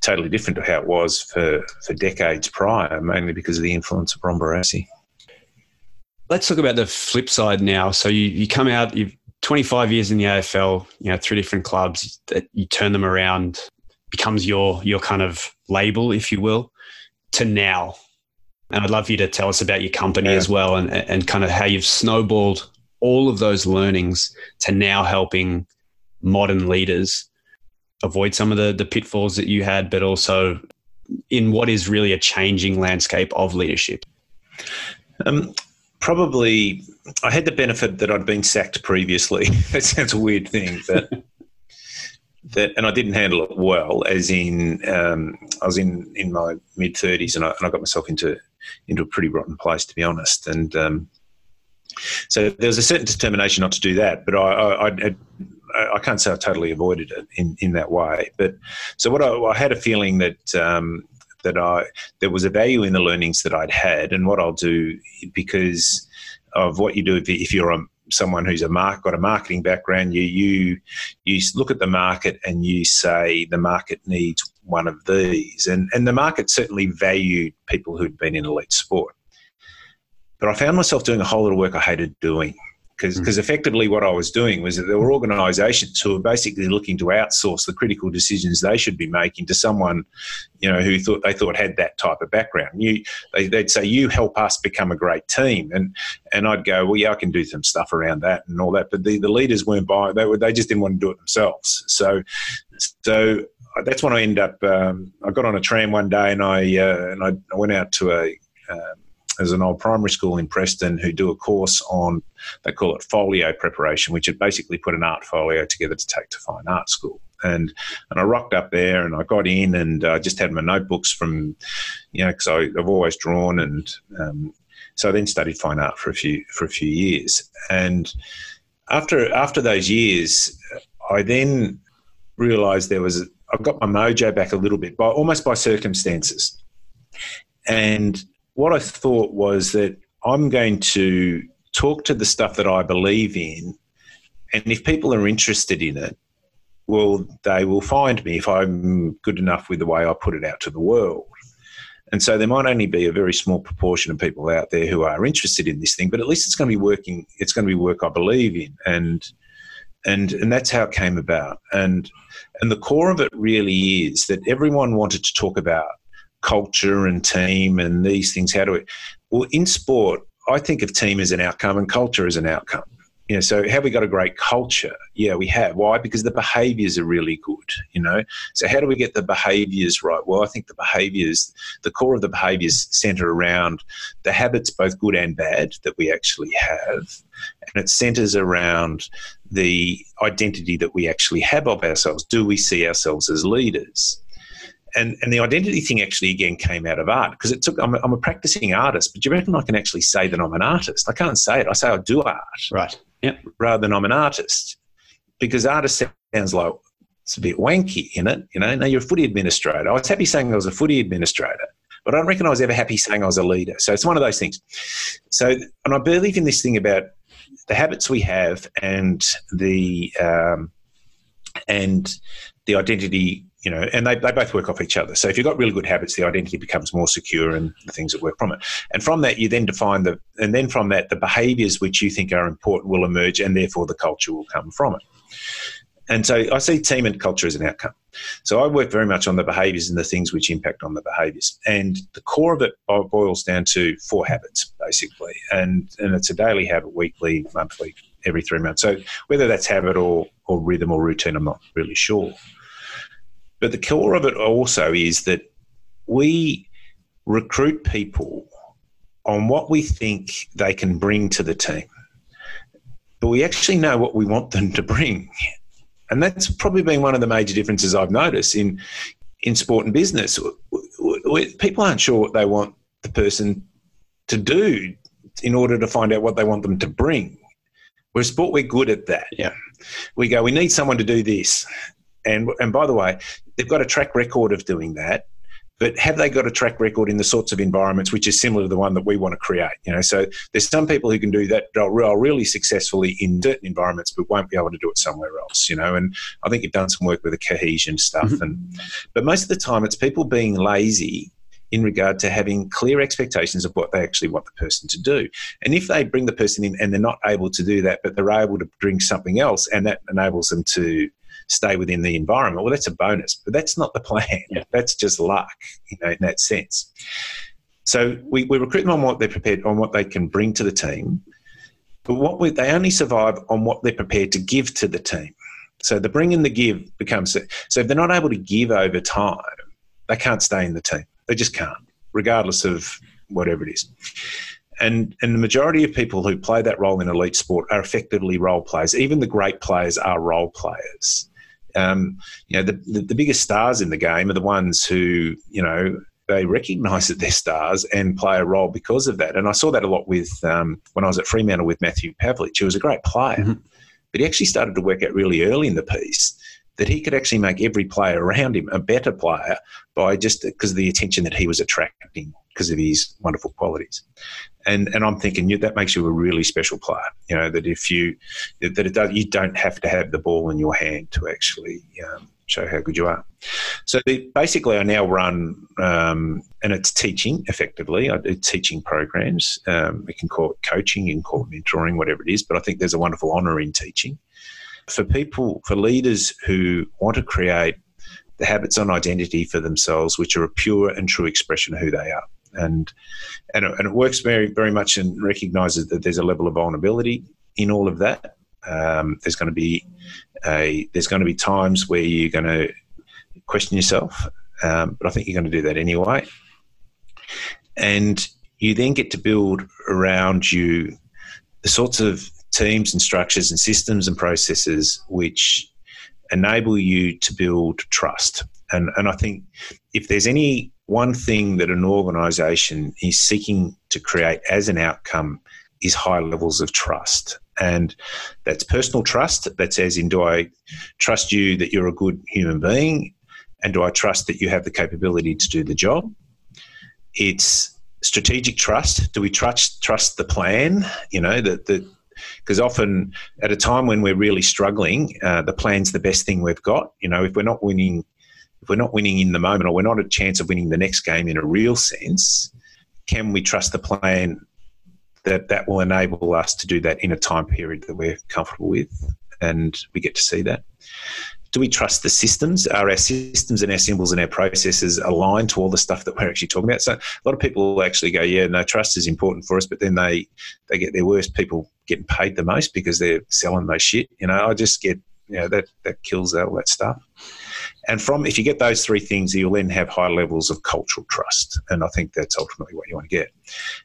Speaker 2: totally different to how it was for, for decades prior, mainly because of the influence of Ron Barassi.
Speaker 1: Let's talk about the flip side now. So you, you come out, you've 25 years in the AFL, you know, three different clubs that you turn them around, becomes your your kind of label, if you will, to now. And I'd love you to tell us about your company yeah. as well and, and kind of how you've snowballed all of those learnings to now helping modern leaders avoid some of the, the pitfalls that you had, but also in what is really a changing landscape of leadership?
Speaker 2: Um, probably, I had the benefit that I'd been sacked previously. that sounds a weird thing, but that, and I didn't handle it well. As in, um, I was in in my mid thirties, and I, and I got myself into into a pretty rotten place, to be honest. And um, so there was a certain determination not to do that, but I, I, I, I can't say I totally avoided it in, in that way. But so what I, I had a feeling that um, that I there was a value in the learnings that I'd had, and what I'll do because of what you do if, if you're a, someone who's a mark got a marketing background, you you you look at the market and you say the market needs one of these, and and the market certainly valued people who'd been in elite sport. But I found myself doing a whole lot of work I hated doing because mm. effectively what I was doing was that there were organisations who were basically looking to outsource the critical decisions they should be making to someone, you know, who thought they thought had that type of background. You, they, would say, "You help us become a great team," and and I'd go, "Well, yeah, I can do some stuff around that and all that." But the, the leaders weren't buying; they were they just didn't want to do it themselves. So, so that's when I end up. Um, I got on a tram one day and I uh, and I, I went out to a um, there's an old primary school in Preston who do a course on, they call it folio preparation, which had basically put an art folio together to take to fine art school. And and I rocked up there and I got in and I just had my notebooks from, you know, because I've always drawn and um, so I then studied fine art for a few for a few years. And after after those years, I then realised there was I got my mojo back a little bit by almost by circumstances, and what I thought was that I'm going to talk to the stuff that I believe in, and if people are interested in it, well, they will find me if I'm good enough with the way I put it out to the world. And so there might only be a very small proportion of people out there who are interested in this thing, but at least it's going to be working. It's going to be work I believe in, and and and that's how it came about. And and the core of it really is that everyone wanted to talk about culture and team and these things. How do we? Well, in sport, I think of team as an outcome and culture as an outcome. You know, so have we got a great culture? Yeah, we have. Why? Because the behaviours are really good. You know, so how do we get the behaviours right? Well, I think the behaviours, the core of the behaviours, centre around the habits, both good and bad, that we actually have, and it centres around the identity that we actually have of ourselves. Do we see ourselves as leaders? And and the identity thing actually again came out of art because it took I'm a, I'm a practicing artist but do you reckon I can actually say that I'm an artist? I can't say it. I say I do art
Speaker 1: right.
Speaker 2: Yeah rather than I'm an artist because artist sounds like it's a bit wanky in it? You know now you're a footy administrator. I was happy saying I was a footy administrator but I don't reckon I was ever happy saying I was a leader. So it's one of those things. So and I believe in this thing about the habits we have and the um, and the identity you know, and they, they both work off each other. So if you've got really good habits, the identity becomes more secure and the things that work from it. And from that, you then define the, and then from that, the behaviors which you think are important will emerge and therefore the culture will come from it. And so I see team and culture as an outcome. So I work very much on the behaviors and the things which impact on the behaviors. And the core of it boils down to four habits, basically. And, and it's a daily habit, weekly, monthly, every three months. So whether that's habit or, or rhythm or routine, I'm not really sure. But the core of it also is that we recruit people on what we think they can bring to the team. but we actually know what we want them to bring. And that's probably been one of the major differences I've noticed in in sport and business. People aren't sure what they want the person to do in order to find out what they want them to bring. Whereas sport, we're good at that.
Speaker 1: Yeah.
Speaker 2: We go, we need someone to do this. And, and by the way, they've got a track record of doing that but have they got a track record in the sorts of environments which is similar to the one that we want to create you know so there's some people who can do that really successfully in certain environments but won't be able to do it somewhere else you know and i think you've done some work with the cohesion stuff mm-hmm. and but most of the time it's people being lazy in regard to having clear expectations of what they actually want the person to do. And if they bring the person in and they're not able to do that, but they're able to bring something else and that enables them to stay within the environment. Well, that's a bonus, but that's not the plan. Yeah. That's just luck, you know, in that sense. So we, we recruit them on what they're prepared, on what they can bring to the team, but what we, they only survive on what they're prepared to give to the team. So the bring and the give becomes so if they're not able to give over time, they can't stay in the team. They just can't, regardless of whatever it is. And and the majority of people who play that role in elite sport are effectively role players. Even the great players are role players um, you know, the, the, the biggest stars in the game are the ones who, you know, they recognise that they're stars and play a role because of that. And I saw that a lot with um, when I was at Fremantle with Matthew Pavlich. He was a great player, mm-hmm. but he actually started to work out really early in the piece that he could actually make every player around him a better player by just because of the attention that he was attracting because of his wonderful qualities. And and I'm thinking that makes you a really special player. You know that if you that it does, you don't have to have the ball in your hand to actually um, show how good you are. So basically, I now run, um, and it's teaching effectively. I do teaching programs. Um, we can call it coaching, you can call it mentoring, whatever it is. But I think there's a wonderful honour in teaching for people, for leaders who want to create the habits and identity for themselves, which are a pure and true expression of who they are. And, and, it, and it works very, very much and recognizes that there's a level of vulnerability in all of that. Um, there's going to be a, there's going to be times where you're going to question yourself, um, but I think you're going to do that anyway. And you then get to build around you the sorts of teams and structures and systems and processes which enable you to build trust. And, and I think if there's any one thing that an organization is seeking to create as an outcome is high levels of trust. And that's personal trust. That says, in do I trust you that you're a good human being? And do I trust that you have the capability to do the job? It's strategic trust. Do we trust trust the plan? You know, that that because often at a time when we're really struggling, uh, the plan's the best thing we've got. You know, if we're not winning, if we're not winning in the moment, or we're not a chance of winning the next game in a real sense, can we trust the plan that that will enable us to do that in a time period that we're comfortable with, and we get to see that do we trust the systems? Are our systems and our symbols and our processes aligned to all the stuff that we're actually talking about? So a lot of people actually go, yeah, no, trust is important for us, but then they they get their worst people getting paid the most because they're selling most shit. You know, I just get you know that that kills all that stuff. And from if you get those three things, you'll then have high levels of cultural trust. And I think that's ultimately what you want to get.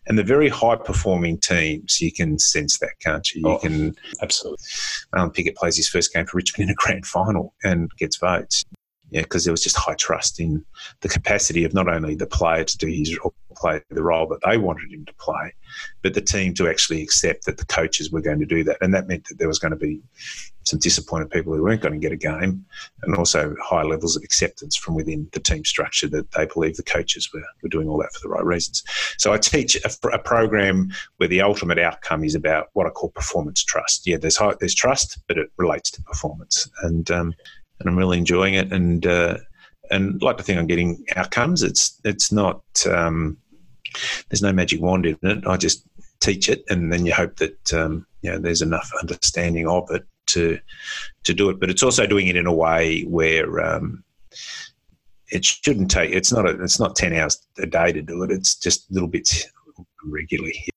Speaker 2: And the very high performing teams, you can sense that, can't you? You oh, can
Speaker 1: absolutely.
Speaker 2: Um, Pickett plays his first game for Richmond in a grand final and gets votes. Yeah, because there was just high trust in the capacity of not only the player to do his play the role that they wanted him to play, but the team to actually accept that the coaches were going to do that. And that meant that there was going to be some disappointed people who weren't going to get a game, and also high levels of acceptance from within the team structure that they believe the coaches were, were doing all that for the right reasons. So I teach a, a program where the ultimate outcome is about what I call performance trust. Yeah, there's high, there's trust, but it relates to performance, and um, and I'm really enjoying it, and uh, and like to think I'm getting outcomes. It's it's not um, there's no magic wand in it. I just teach it, and then you hope that um, you know there's enough understanding of it to to do it. But it's also doing it in a way where um, it shouldn't take. It's not a, It's not ten hours a day to do it. It's just little bits regularly.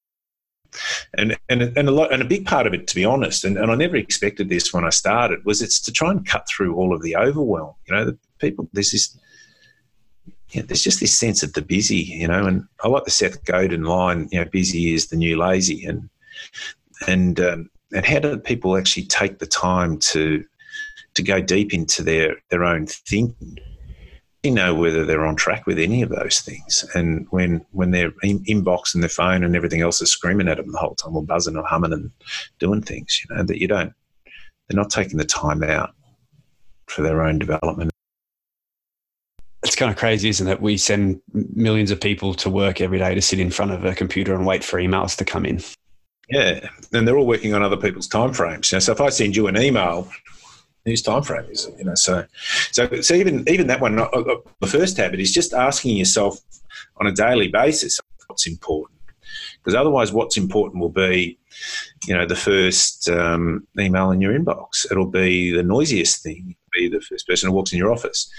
Speaker 2: And and and a lot and a big part of it, to be honest, and, and I never expected this when I started, was it's to try and cut through all of the overwhelm. You know, the people there's this yeah, there's just this sense of the busy, you know, and I like the Seth Godin line, you know, busy is the new lazy, and and um, and how do people actually take the time to to go deep into their their own thinking? You know whether they're on track with any of those things, and when when their in, inbox and their phone and everything else is screaming at them the whole time, or buzzing or humming and doing things, you know that you don't, they're not taking the time out for their own development
Speaker 1: it's kind of crazy, isn't it? We send millions of people to work every day to sit in front of a computer and wait for emails to come in.
Speaker 2: Yeah, and they're all working on other people's time frames. You know, so if I send you an email, whose time frame is it? You know, so so so even even that one, uh, uh, the first habit is just asking yourself on a daily basis what's important, because otherwise, what's important will be, you know, the first um, email in your inbox. It'll be the noisiest thing. Be the first person who walks in your office.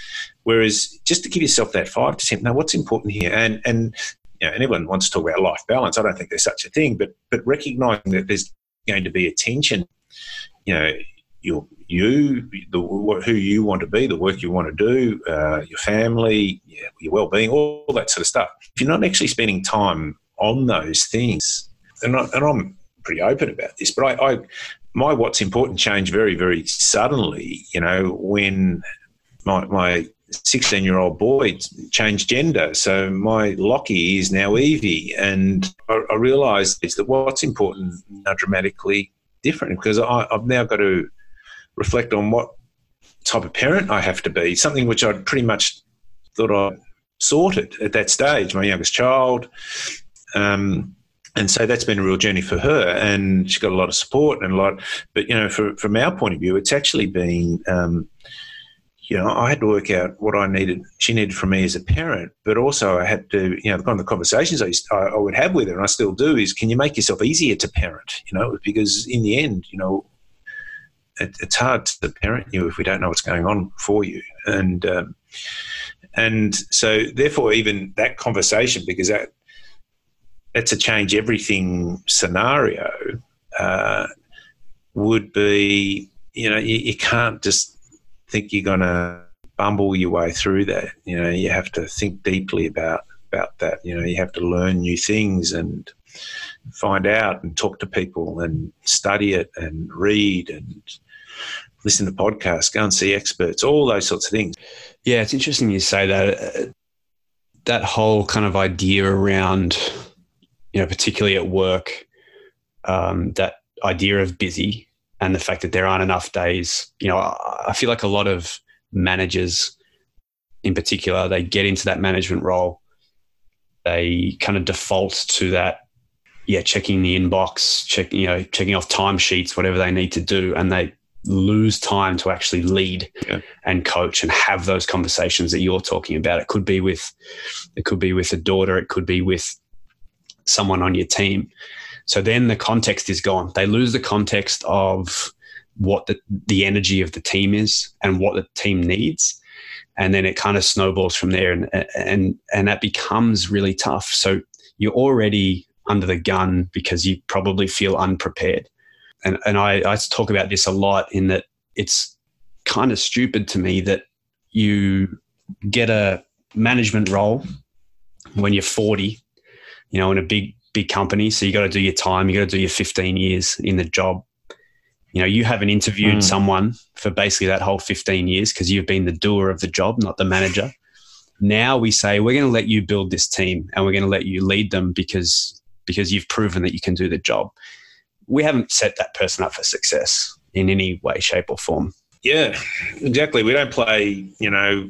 Speaker 2: Whereas, just to give yourself that five to ten, now what's important here, and and you know, and everyone wants to talk about life balance. I don't think there's such a thing, but but recognizing that there's going to be a tension, you know, your you, the, who you want to be, the work you want to do, uh, your family, yeah, your well-being, all, all, that sort of stuff. If you're not actually spending time on those things, and, I, I'm pretty open about this, but I, I my what's important changed very very suddenly. You know, when my my 16 year old boy changed gender. So my Lockie is now Evie. And I, I realised is that what's important now dramatically different because I, I've now got to reflect on what type of parent I have to be, something which I'd pretty much thought I sorted at that stage, my youngest child. Um, and so that's been a real journey for her, and she's got a lot of support and a lot. But you know, for, from our point of view, it's actually been um, you know, I had to work out what I needed, she needed from me as a parent, but also I had to, you know, kind of the conversations I, used, I, I, would have with her, and I still do, is can you make yourself easier to parent? You know, because in the end, you know, it, it's hard to parent you if we don't know what's going on for you, and um, and so therefore, even that conversation, because that that's a change everything scenario, uh, would be, you know, you, you can't just think you're going to bumble your way through that. You know, you have to think deeply about about that. You know, you have to learn new things and find out and talk to people and study it and read and listen to podcasts, go and see experts, all those sorts of things.
Speaker 1: Yeah, it's interesting you say that. that whole kind of idea around, you know, particularly at work, um, that idea of busy and the fact that there aren't enough days. You know, I feel like a lot of managers, in particular, they get into that management role, they kind of default to that, yeah, checking the inbox, check, you know, checking off timesheets, whatever they need to do, and they lose time to actually lead yeah. and coach and have those conversations that you're talking about. It could be with, it could be with a daughter, it could be with someone on your team. So then the context is gone. They lose the context of what the, the energy of the team is and what the team needs. And then it kind of snowballs from there and, and, and that becomes really tough. So you're already under the gun because you probably feel unprepared. And, and I, I talk about this a lot in that it's kind of stupid to me that you get a management role when you're 40, you know, in a big big company. So you got to do your time. You got to do your 15 years in the job. You know, you haven't interviewed mm. someone for basically that whole 15 years because you've been the doer of the job, not the manager. Now we say we're going to let you build this team and we're going to let you lead them because because you've proven that you can do the job. We haven't set that person up for success in any way, shape, or form.
Speaker 2: Yeah, exactly. We don't play, you know,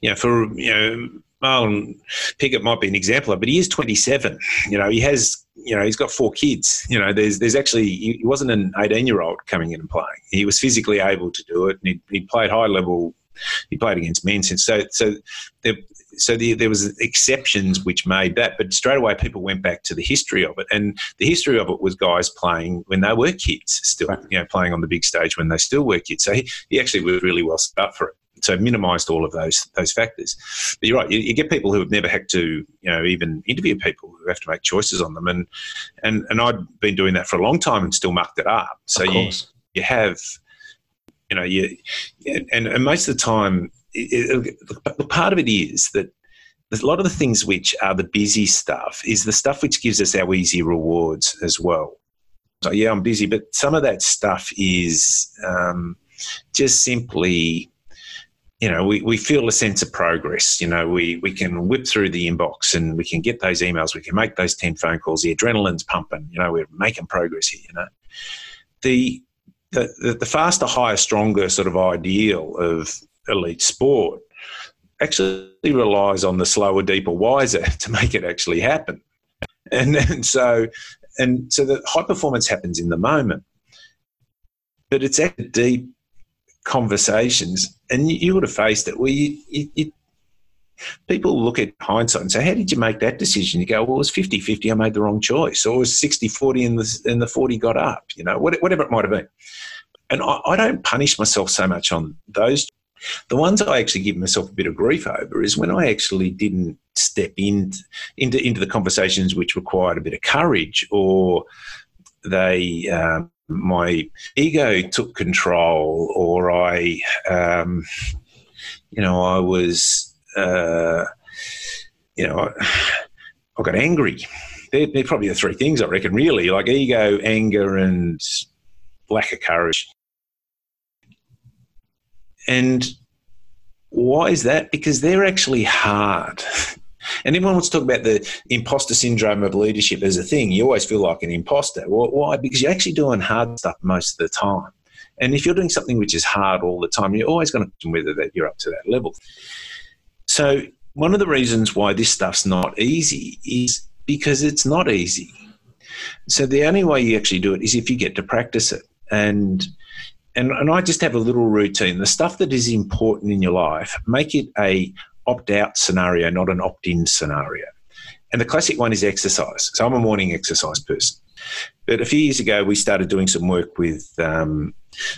Speaker 2: you know, for you know Marlon Pickett might be an example of, but he is 27. You know, he has, you know, he's got four kids. You know, there's there's actually he wasn't an 18 year old coming in and playing. He was physically able to do it, and he, he played high level. He played against men since so so there so the, there was exceptions which made that, but straight away people went back to the history of it, and the history of it was guys playing when they were kids, still right. you know playing on the big stage when they still were kids. So he, he actually was really well set up for it so minimised all of those those factors. But you're right. You, you, get people who have never had to, you know, even interview people who have to make choices on them, and and and I've been doing that for a long time and still mucked it up. So you you have, you know, you and and most of the time, it, it, part of it is that a lot of the things which are the busy stuff is the stuff which gives us our easy rewards as well. So, yeah, I'm busy, but some of that stuff is um, just simply you know, we, we feel a sense of progress. You know, we, we can whip through the inbox and we can get those emails, we can make those 10 phone calls, the adrenaline's pumping, you know, we're making progress here, you know. The, the, the faster, higher, stronger sort of ideal of elite sport actually relies on the slower, deeper, wiser to make it actually happen. And, so and so the high performance happens in the moment. But it's at deep conversations, and you, you would have faced it where you, you, you, people look at hindsight and say, How did you make that decision? You go, Well, it was 50 50, I made the wrong choice, or it was 60 40 and the, and the 40 got up, you know, whatever it might have been. And I, I don't punish myself so much on those. The ones I actually give myself a bit of grief over is when I actually didn't step in, into, into the conversations which required a bit of courage or they um, my ego took control, or I, um, you know, I was, uh, you know, I, got angry. They're, they're, probably the three things I reckon, really, like ego, anger, and lack of courage. And why is that? Because they're actually hard. And everyone wants to talk about the imposter syndrome of leadership as a thing. You always feel like an imposter. Why? Because you're actually doing hard stuff most of the time. And if you're doing something which is hard all the time, you're always going to question whether that you're up to that level. So one of the reasons why this stuff's not easy is because it's not easy. So the only way you actually do it is if you get to practice it. And and, and I just have a little routine. The stuff that is important in your life, make it a opt out scenario, not an opt in scenario. And the classic one is exercise. So I'm a morning exercise person. But a few years ago, we started doing some work with um,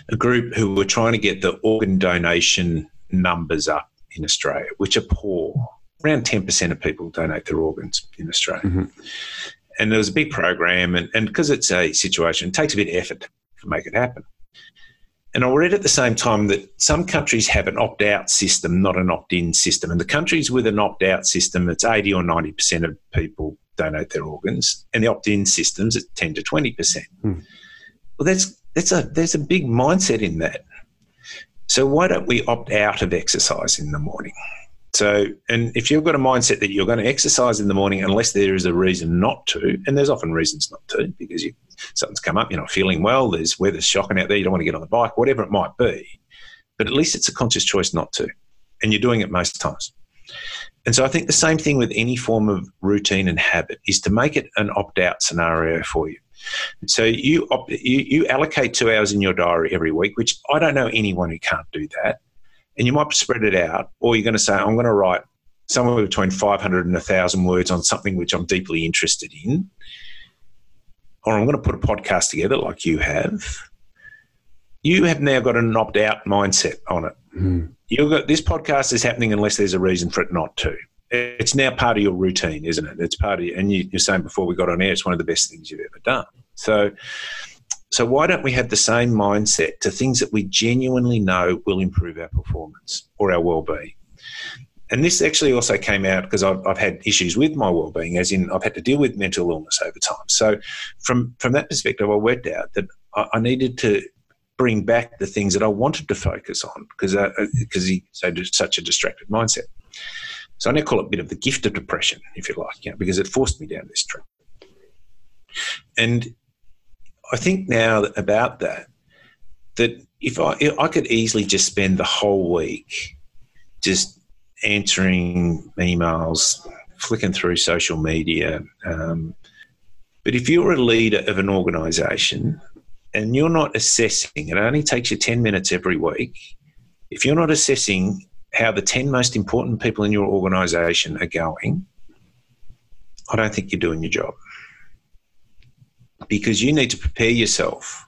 Speaker 2: a group who were trying to get the organ donation numbers up in Australia, which are poor. Around 10% of people donate their organs in Australia. Mm-hmm. And there was a big program, and because it's a situation, it takes a bit of effort to make it happen. And I read at the same time that some countries have an opt out system, not an opt in system. And the countries with an opt out system, it's 80 or 90% of people donate their organs. And the opt in systems, it's 10 to 20%. Hmm. Well, that's, that's a, there's a big mindset in that. So why don't we opt out of exercise in the morning? So, and if you've got a mindset that you're going to exercise in the morning unless there is a reason not to, and there's often reasons not to because you, something's come up, you're not feeling well, there's weather's shocking out there, you don't want to get on the bike, whatever it might be, but at least it's a conscious choice not to, and you're doing it most times. And so I think the same thing with any form of routine and habit is to make it an opt out scenario for you. So you, you you allocate two hours in your diary every week, which I don't know anyone who can't do that and you might spread it out, or you're going to say, I'm going to write somewhere between 500 and 1,000 words on something which I'm deeply interested in, or I'm going to put a podcast together like you have. You have now got an opt out mindset on it. Mm. You've got this podcast is happening unless there's a reason for it not to. It's now part of your routine, isn't it? It's part of, and you, you're saying before we got on air, it's one of the best things you've ever done. So, so why don't we have the same mindset to things that we genuinely know will improve our performance or our well-being? And this actually also came out because I've, I've, had issues with my well-being, as in I've had to deal with mental illness over time. So, from from that perspective, I worked out that I, I needed to bring back the things that I wanted to focus on because because uh, he so such a distracted mindset. So I now call it a bit of the gift of depression, if you like, you know, because it forced me down this track. And I think now about that, that if I, if I could easily just spend the whole week just answering emails, flicking through social media. Um, but if you're a leader of an organization and you're not assessing, it only takes you 10 minutes every week. If you're not assessing how the 10 most important people in your organization are going, I don't think you're doing your job because you need to prepare yourself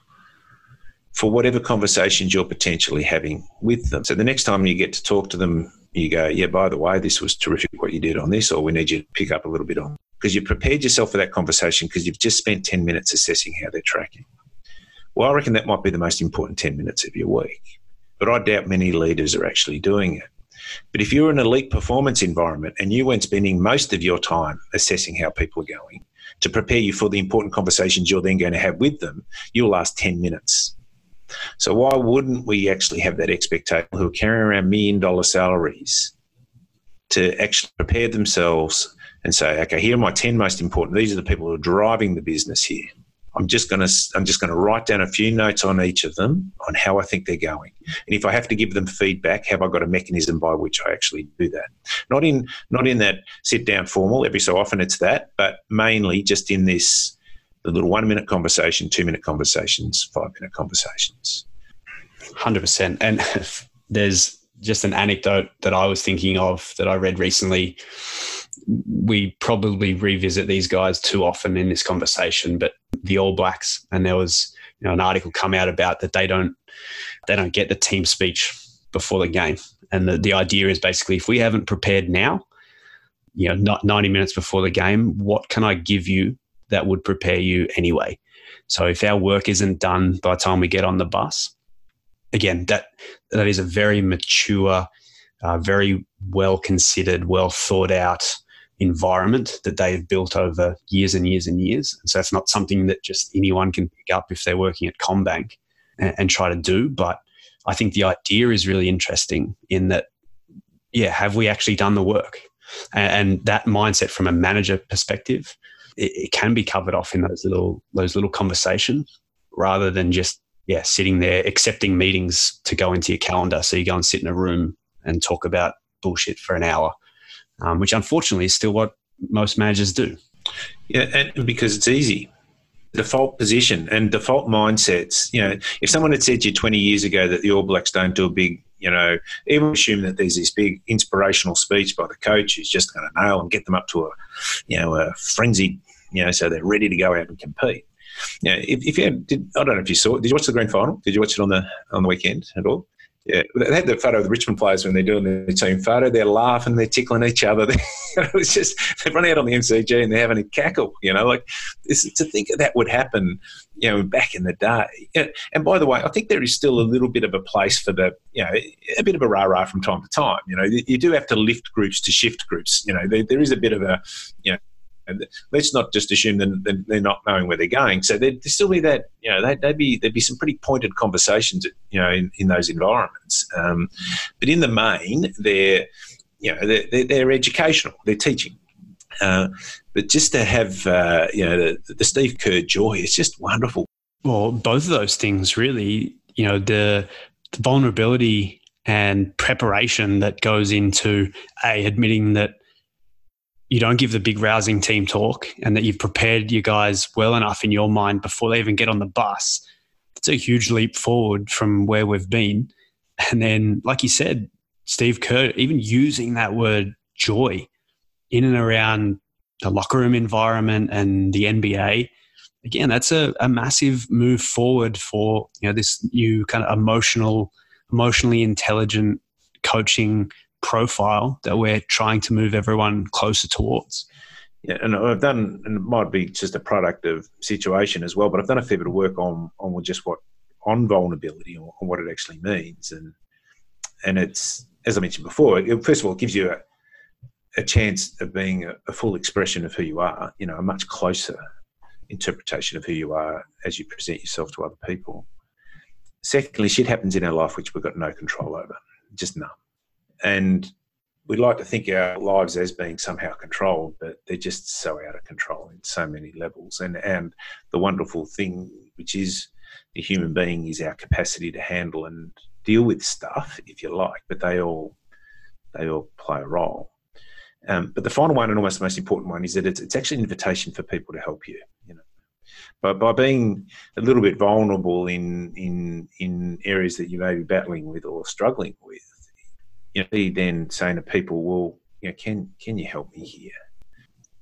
Speaker 2: for whatever conversations you're potentially having with them. So the next time you get to talk to them, you go, yeah, by the way, this was terrific what you did on this, or we need you to pick up a little bit on. Because you've prepared yourself for that conversation because you've just spent 10 minutes assessing how they're tracking. Well, I reckon that might be the most important 10 minutes of your week. But I doubt many leaders are actually doing it. But if you're in an elite performance environment and you weren't spending most of your time assessing how people are going to prepare you for the important conversations you're then going to have with them, you'll last 10 minutes. So why wouldn't we actually have that expectation who are carrying around million dollar salaries to actually prepare themselves and say, okay, here are my 10 most important. These are the people who are driving the business here. I'm just going to I'm just going to write down a few notes on each of them on how I think they're going. And if I have to give them feedback, have I got a mechanism by which I actually do that? Not in not in that sit down formal. Every so often it's that, but mainly just in this the little one minute conversation, two minute conversations, five minute conversations.
Speaker 1: Hundred percent. And there's just an anecdote that I was thinking of that I read recently. We probably revisit these guys too often in this conversation, but the All Blacks, and there was you know, an article come out about that they don't they don't get the team speech before the game, and the, the idea is basically if we haven't prepared now, you know, not 90 minutes before the game, what can I give you that would prepare you anyway? So if our work isn't done by the time we get on the bus, again, that that is a very mature, uh, very well considered, well thought out environment that they've built over years and years and years. And so it's not something that just anyone can pick up if they're working at CommBank and, and try to do. But I think the idea is really interesting in that, yeah, have we actually done the work? And, and that mindset from a manager perspective, it, it can be covered off in those little those little conversations rather than just yeah sitting there accepting meetings to go into your calendar. So you go and sit in a room and talk about bullshit for an hour um, which unfortunately is still what most managers do.
Speaker 2: Yeah, and because it's easy. Default position and default mindsets. You know, if someone had said to you 20 years ago that the All Blacks don't do a big, you know, even assume that there's this big inspirational speech by the coach who's just going to nail and get them up to a, you know, a frenzied, you know, so they're ready to go out and compete. Yeah, if, if you did, I don't know if you saw it. Did you watch the grand final? Did you watch it on the on the weekend at all? Yeah, they had the photo of the Richmond players when they're doing their team photo. They're laughing, they're tickling each other. it was just they run out on the MCG and they're having a cackle. You know, like this, to think that would happen. You know, back in the day. And by the way, I think there is still a little bit of a place for the you know a bit of a rah rah from time to time. You know, you do have to lift groups to shift groups. You know, there, there is a bit of a you know and let's not just assume that they're not knowing where they're going. So there'd still be that, you know, they'd, be there'd be some pretty pointed conversations, you know, in, in those environments. Um, but in the main, they're, you know, they're, they're educational, they're teaching. Uh, but just to have, uh, you know, the, the Steve Kerr joy, it's just wonderful.
Speaker 1: Well, both of those things really, you know, the, the vulnerability and preparation that goes into a admitting that you don't give the big rousing team talk and that you've prepared your guys well enough in your mind before they even get on the bus, it's a huge leap forward from where we've been. And then, like you said, Steve Kerr, even using that word joy in and around the locker room environment and the NBA, again, that's a, a massive move forward for you know this new kind of emotional, emotionally intelligent coaching profile that we're trying to move everyone closer towards.
Speaker 2: Yeah, and I've done, and it might be just a product of situation as well, but I've done a fair bit of work on on just what on vulnerability or what it actually means, and and it's as I mentioned before. It, first of all, it gives you a, a chance of being a, a full expression of who you are. You know, a much closer interpretation of who you are as you present yourself to other people. Secondly, shit happens in our life which we've got no control over, just none and we like to think our lives as being somehow controlled, but they're just so out of control in so many levels. And and the wonderful thing, which is the human being, is our capacity to handle and deal with stuff, if you like. But they all they all play a role. Um, but the final one, and almost the most important one, is that it's, it's actually an invitation for people to help you. You know, by, by being a little bit vulnerable in in in areas that you may be battling with or struggling with you know, then saying to people, well, you know, can can you help me here?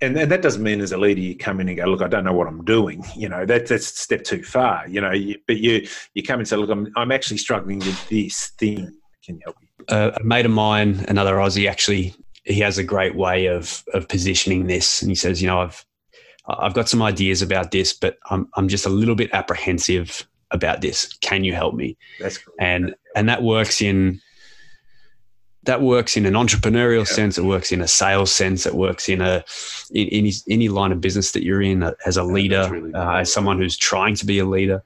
Speaker 2: And, and that doesn't mean as a leader you come in and go, look, I don't know what I'm doing. You know, that, that's a step too far. You know, you, but you you come and say, look, I'm I'm actually struggling with this thing. Can you help me?
Speaker 1: Uh, a mate of mine, another Aussie, actually, he has a great way of of positioning this, and he says, you know, I've I've got some ideas about this, but I'm I'm just a little bit apprehensive about this. Can you help me?
Speaker 2: That's cool.
Speaker 1: And and that works in that works in an entrepreneurial yeah. sense. It works in a sales sense. It works in a in any any line of business that you're in as a leader, really uh, as someone who's trying to be a leader.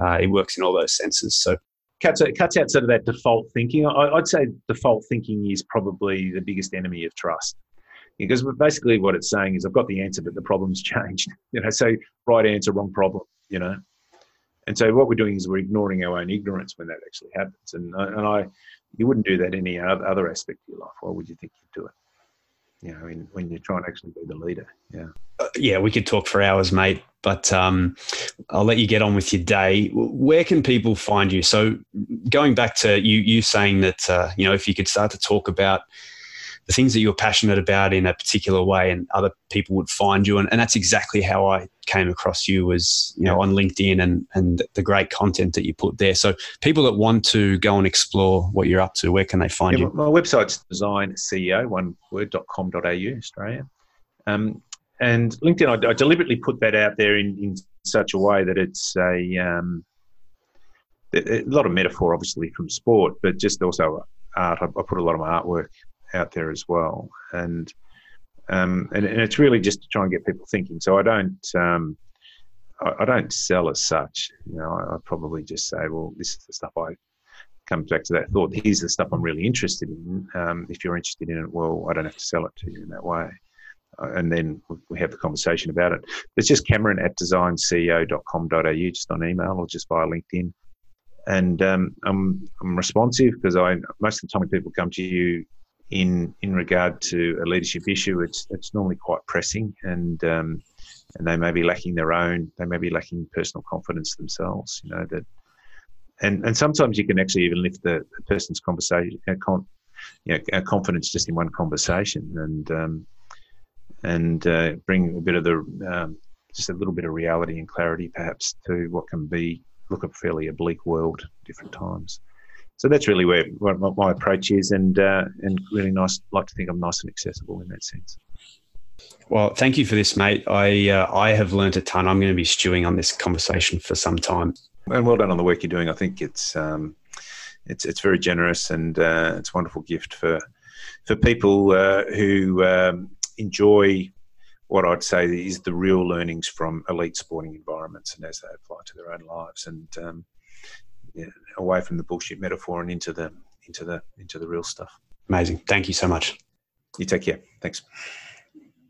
Speaker 1: Uh, it works in all those senses. So
Speaker 2: cuts out, cuts out sort of that default thinking. I, would say default thinking is probably the biggest enemy of trust. Because basically what it's saying is I've got the answer, but the problem's changed. You know, so right answer, wrong problem. You know, and so what we're doing is we're ignoring our own ignorance when that actually happens. And and I, you wouldn't do that any other aspect of your life. Why would you think you'd do it? You know, in, when you're trying to actually be the leader. Yeah.
Speaker 1: Uh, yeah, we could talk for hours, mate. But um, I'll let you get on with your day. Where can people find you? So, going back to you, you saying that uh, you know, if you could start to talk about the things that you're passionate about in a particular way and other people would find you. And, and that's exactly how I came across you was, you know, on LinkedIn and, and the great content that you put there. So people that want to go and explore what you're up to, where can they find
Speaker 2: yeah,
Speaker 1: you?
Speaker 2: My website's designceo, one word.com.au, Australia. Um, and LinkedIn, I, I, deliberately put that out there in, in such a way that it's a, um, a lot of metaphor, obviously, from sport, but just also art. I, I put a lot of my artwork out there as well, and um, and, and it's really just to try and get people thinking. So I don't um, I, I, don't sell as such. You know, I, I, probably just say, well, this is the stuff I comes back to that thought. Here's the stuff I'm really interested in. Um, if you're interested in it, well, I don't have to sell it to you in that way. Uh, and then we have the conversation about it. It's just Cameron at designceo.com.au, just on email or just via LinkedIn. And um, I'm I'm responsive because I most of the time when people come to you in in regard to a leadership issue, it's it's normally quite pressing, and um, and they may be lacking their own, they may be lacking personal confidence themselves. You know that, and and sometimes you can actually even lift the, the person's conversation, uh, con, you know, confidence just in one conversation, and um, and uh, bring a bit of the um, just a little bit of reality and clarity, perhaps, to what can be look a fairly oblique world different times so that's really where what my approach is, and uh, and really nice. Like to think I'm nice and accessible in that sense.
Speaker 1: Well, thank you for this, mate. I uh, I have learned a ton. I'm going to be stewing on this conversation for some time.
Speaker 2: And well done on the work you're doing. I think it's um, it's it's very generous and uh, it's a wonderful gift for for people uh, who um, enjoy what I'd say is the real learnings from elite sporting environments and as they apply to their own lives. And um, away from the bullshit metaphor and into the into the into the real stuff.
Speaker 1: Amazing. Thank you so much.
Speaker 2: You take care. Thanks.